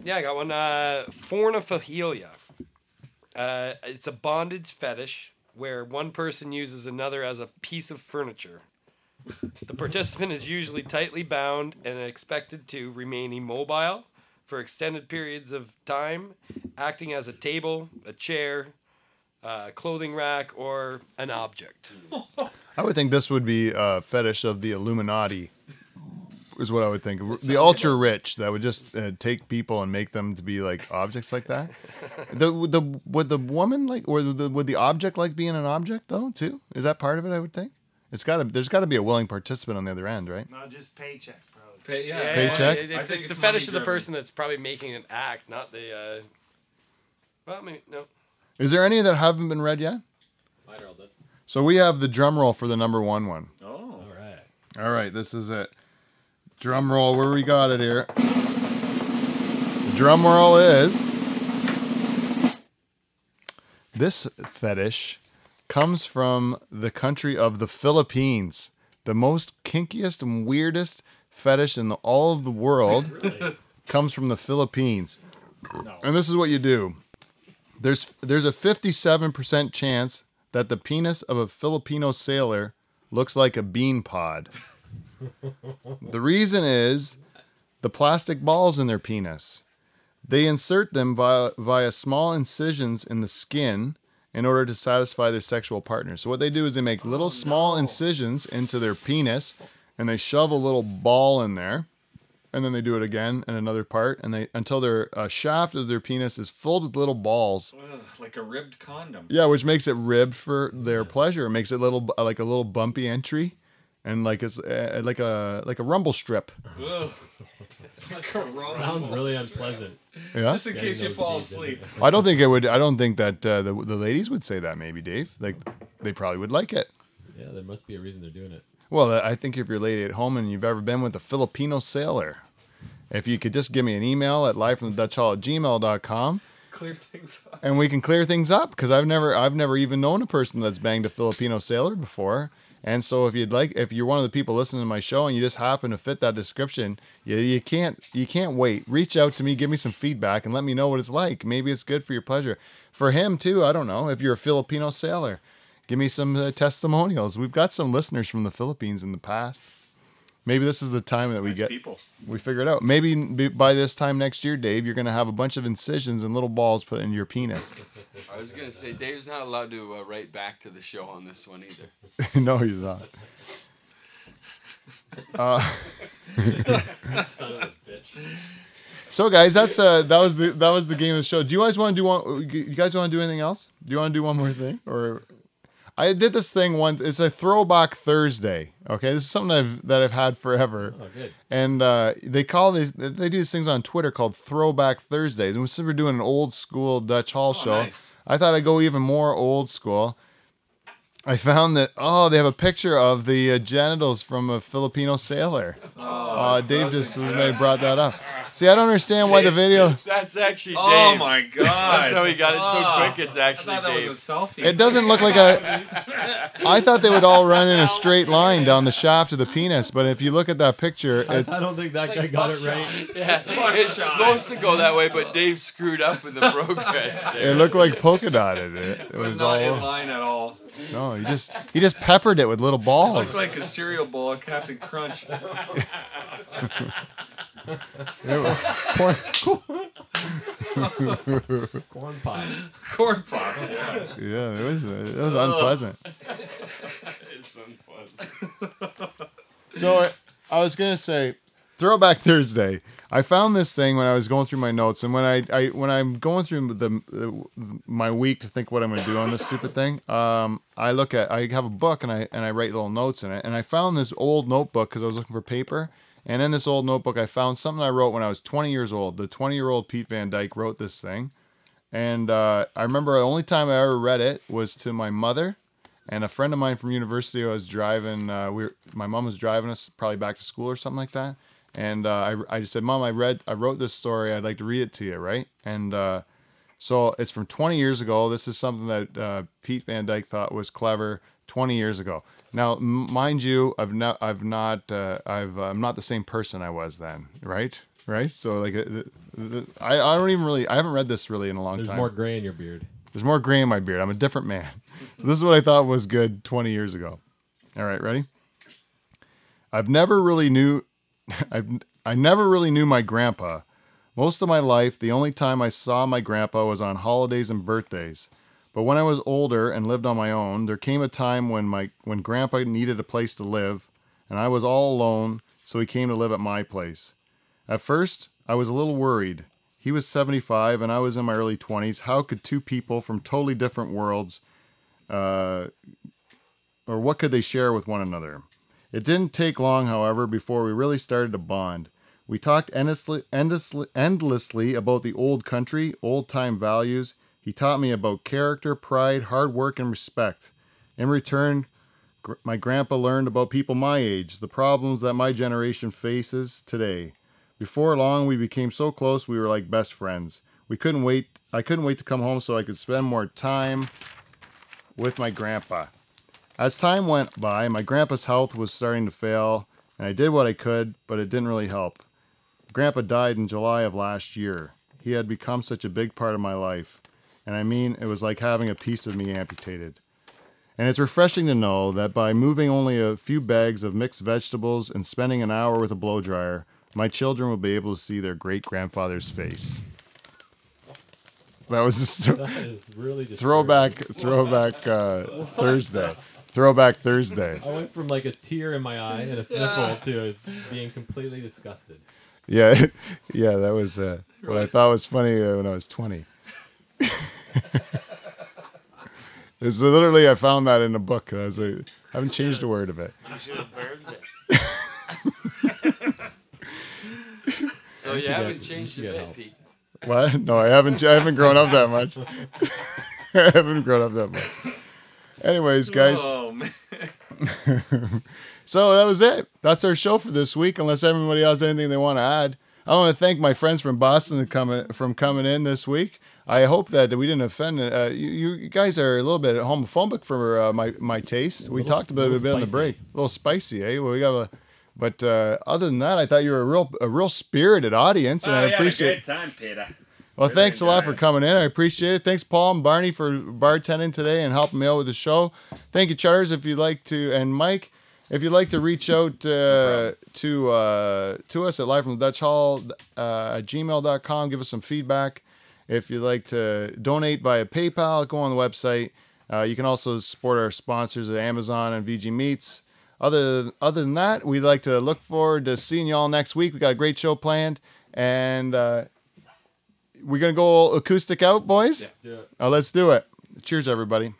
Yeah, I got one. Uh, fornophilia. Uh, it's a bondage fetish where one person uses another as a piece of furniture. The participant is usually tightly bound and expected to remain immobile for extended periods of time, acting as a table, a chair, a clothing rack, or an object. I would think this would be a fetish of the Illuminati, is what I would think. The ultra rich that would just uh, take people and make them to be like objects like that. The the would the woman like or the, would the object like being an object though too? Is that part of it? I would think. It's got to. There's got to be a willing participant on the other end, right? No, just paycheck, probably. Pay, yeah, Paycheck? it- I it's, it's a it's fetish of the person that's probably making an act, not the. Uh, well, I mean, no. Is there any that haven't been read yet? I rolled it. So we have the drum roll for the number one one. Oh, All right. All right, this is it. Drum roll, where we got it here. The drum roll is. This fetish comes from the country of the Philippines. The most kinkiest and weirdest fetish in the, all of the world comes from the Philippines. And this is what you do. There's there's a 57% chance that the penis of a Filipino sailor looks like a bean pod. the reason is the plastic balls in their penis. They insert them via, via small incisions in the skin in order to satisfy their sexual partner. So what they do is they make little small incisions into their penis and they shove a little ball in there and then they do it again in another part and they until their uh, shaft of their penis is filled with little balls Ugh, like a ribbed condom. yeah, which makes it ribbed for their pleasure. It makes it little like a little bumpy entry, and like it's uh, like a like a rumble strip. Like a rumble. Sounds really unpleasant. Yeah, Just in Getting case you those fall beads in asleep. I don't think it would. I don't think that uh, the the ladies would say that. Maybe Dave, like they probably would like it. Yeah, there must be a reason they're doing it. Well, I think if you're lady at home and you've ever been with a Filipino sailor, if you could just give me an email at live from the Dutch Hall at gmail.com Clear things up. and we can clear things up because I've never I've never even known a person that's banged a Filipino sailor before. And so if you'd like if you're one of the people listening to my show and you just happen to fit that description, you, you can't you can't wait. Reach out to me, give me some feedback and let me know what it's like. Maybe it's good for your pleasure. For him too, I don't know. If you're a Filipino sailor, give me some uh, testimonials. We've got some listeners from the Philippines in the past. Maybe this is the time that we Nice get people. we figure it out. Maybe by this time next year, Dave, you're gonna have a bunch of incisions and little balls put in your penis. I was gonna say Dave's not allowed to uh, write back to the show on this one either. no, he's not. Son of a bitch. So, guys, that's uh, that was the that was the game of the show. Do you guys want to do one? You guys want to do anything else? Do you want to do one more thing? Or I did this thing once. It's a throwback Thursday. Okay, this is something I've that I've had forever. Oh, good. And uh, they call these they do these things on Twitter called Throwback Thursdays. And since we're doing an old school Dutch Hall show, nice. I thought I'd go even more old school. I found that oh, they have a picture of the uh, genitals from a Filipino sailor. Oh, Dave just may brought that up. See, I don't understand why the video. That's actually Dave. Oh my god. That's how he got it so Oh, quick. It's I actually thought that Dave. was a selfie. It doesn't look like a. I thought they would all run in a straight line down the shaft of the penis, but if you look at that picture, it, I don't think that guy got it right. Yeah, it's supposed to go that way, but Dave screwed up with the progress. it looked like polka dotted. It, it It was was not in line at all. no. He just he just peppered it with little Looked Looks like a cereal bowl of Captain Crunch. Corn pops. Corn pop. Yeah. Yeah, it was it was unpleasant. It's unpleasant. So I, I was gonna say, Throwback Thursday. I found this thing when I was going through my notes, and when I, I when I'm going through the, the my week to think what I'm gonna do on this stupid thing, um, I look at I have a book and I and I write little notes in it, and I found this old notebook because I was looking for paper, and in this old notebook I found something I wrote when I was 20 years old. The 20 year old Pete Van Dyke wrote this thing, and uh, I remember the only time I ever read it was to my mother and a friend of mine from university was driving. Uh, we were, my mom was driving us probably back to school or something like that. And uh, I, I just said, Mom, I read, I wrote this story. I'd like to read it to you, right? And uh, so it's from 20 years ago. This is something that uh, Pete Van Dyke thought was clever 20 years ago. Now, m- mind you, I've not, I've not, uh, I've, I'm not the same person I was then, right? Right. So like, uh, the, the, I, I don't even really, I haven't read this really in a long There's time. There's more gray in your beard. There's more gray in my beard. I'm a different man. So this is what I thought was good 20 years ago. All right, ready? I've never really knew I've I never really knew my grandpa. Most of my life, the only time I saw my grandpa was on holidays and birthdays. But when I was older and lived on my own, there came a time when my when grandpa needed a place to live, and I was all alone, so he came to live at my place. At first, I was a little worried. He was 75 and I was in my early 20s. How could two people from totally different worlds uh, or what could they share with one another? It didn't take long, however, before we really started to bond. We talked endlessly, endlessly, endlessly about the old country, old time values. He taught me about character, pride, hard work, and respect. In return, gr- my grandpa learned about people my age, the problems that my generation faces today. Before long, we became so close we were like best friends. We couldn't wait. I couldn't wait to come home so I could spend more time with my grandpa. As time went by, my grandpa's health was starting to fail, and I did what I could, but it didn't really help. Grandpa died in July of last year. He had become such a big part of my life, and I mean, it was like having a piece of me amputated. And it's refreshing to know that by moving only a few bags of mixed vegetables and spending an hour with a blow dryer, my children will be able to see their great grandfather's face. That was the sto- That is really disturbing. throwback, throwback uh, Thursday, throwback Thursday. I went from like a tear in my eye and a sniffle to being completely disgusted. Yeah, yeah, that was uh, what I thought was funny uh, when I was twenty. it's literally I found that in a book. I was like, I haven't changed a word of it. You should have burned it. So you should haven't get- changed you a bit, get help. Pete. What? No, I haven't. I haven't grown up that much. I haven't grown up that much. Anyways, guys. Oh man. So that was it. That's our show for this week. Unless everybody has anything they want to add, I want to thank my friends from Boston coming from coming in this week. I hope that we didn't offend. Uh, you, you guys are a little bit homophobic for uh, my my taste. We Little- talked about it a little bit on the break. A little spicy, eh? Well, we got a. But uh, other than that, I thought you were a real a real spirited audience, and Oh, I you had a appreciate. great time, Peter. Well, Really thanks a lot for coming in. I appreciate it. Thanks, Paul and Barney, for bartending today and helping me out with the show. Thank you, Charters, if you'd like to, and Mike, if you'd like to reach out uh, to uh, to us at live from the Dutch Hall uh, at gmail.com, give us some feedback. If you'd like to donate via PayPal, go on the website. Uh, you can also support our sponsors at Amazon and VG Meats. Other other than that, we'd like to look forward to seeing y'all next week. We got a great show planned, and uh, we're gonna go acoustic out, boys. Let's do it. Oh, let's do it. Cheers, everybody.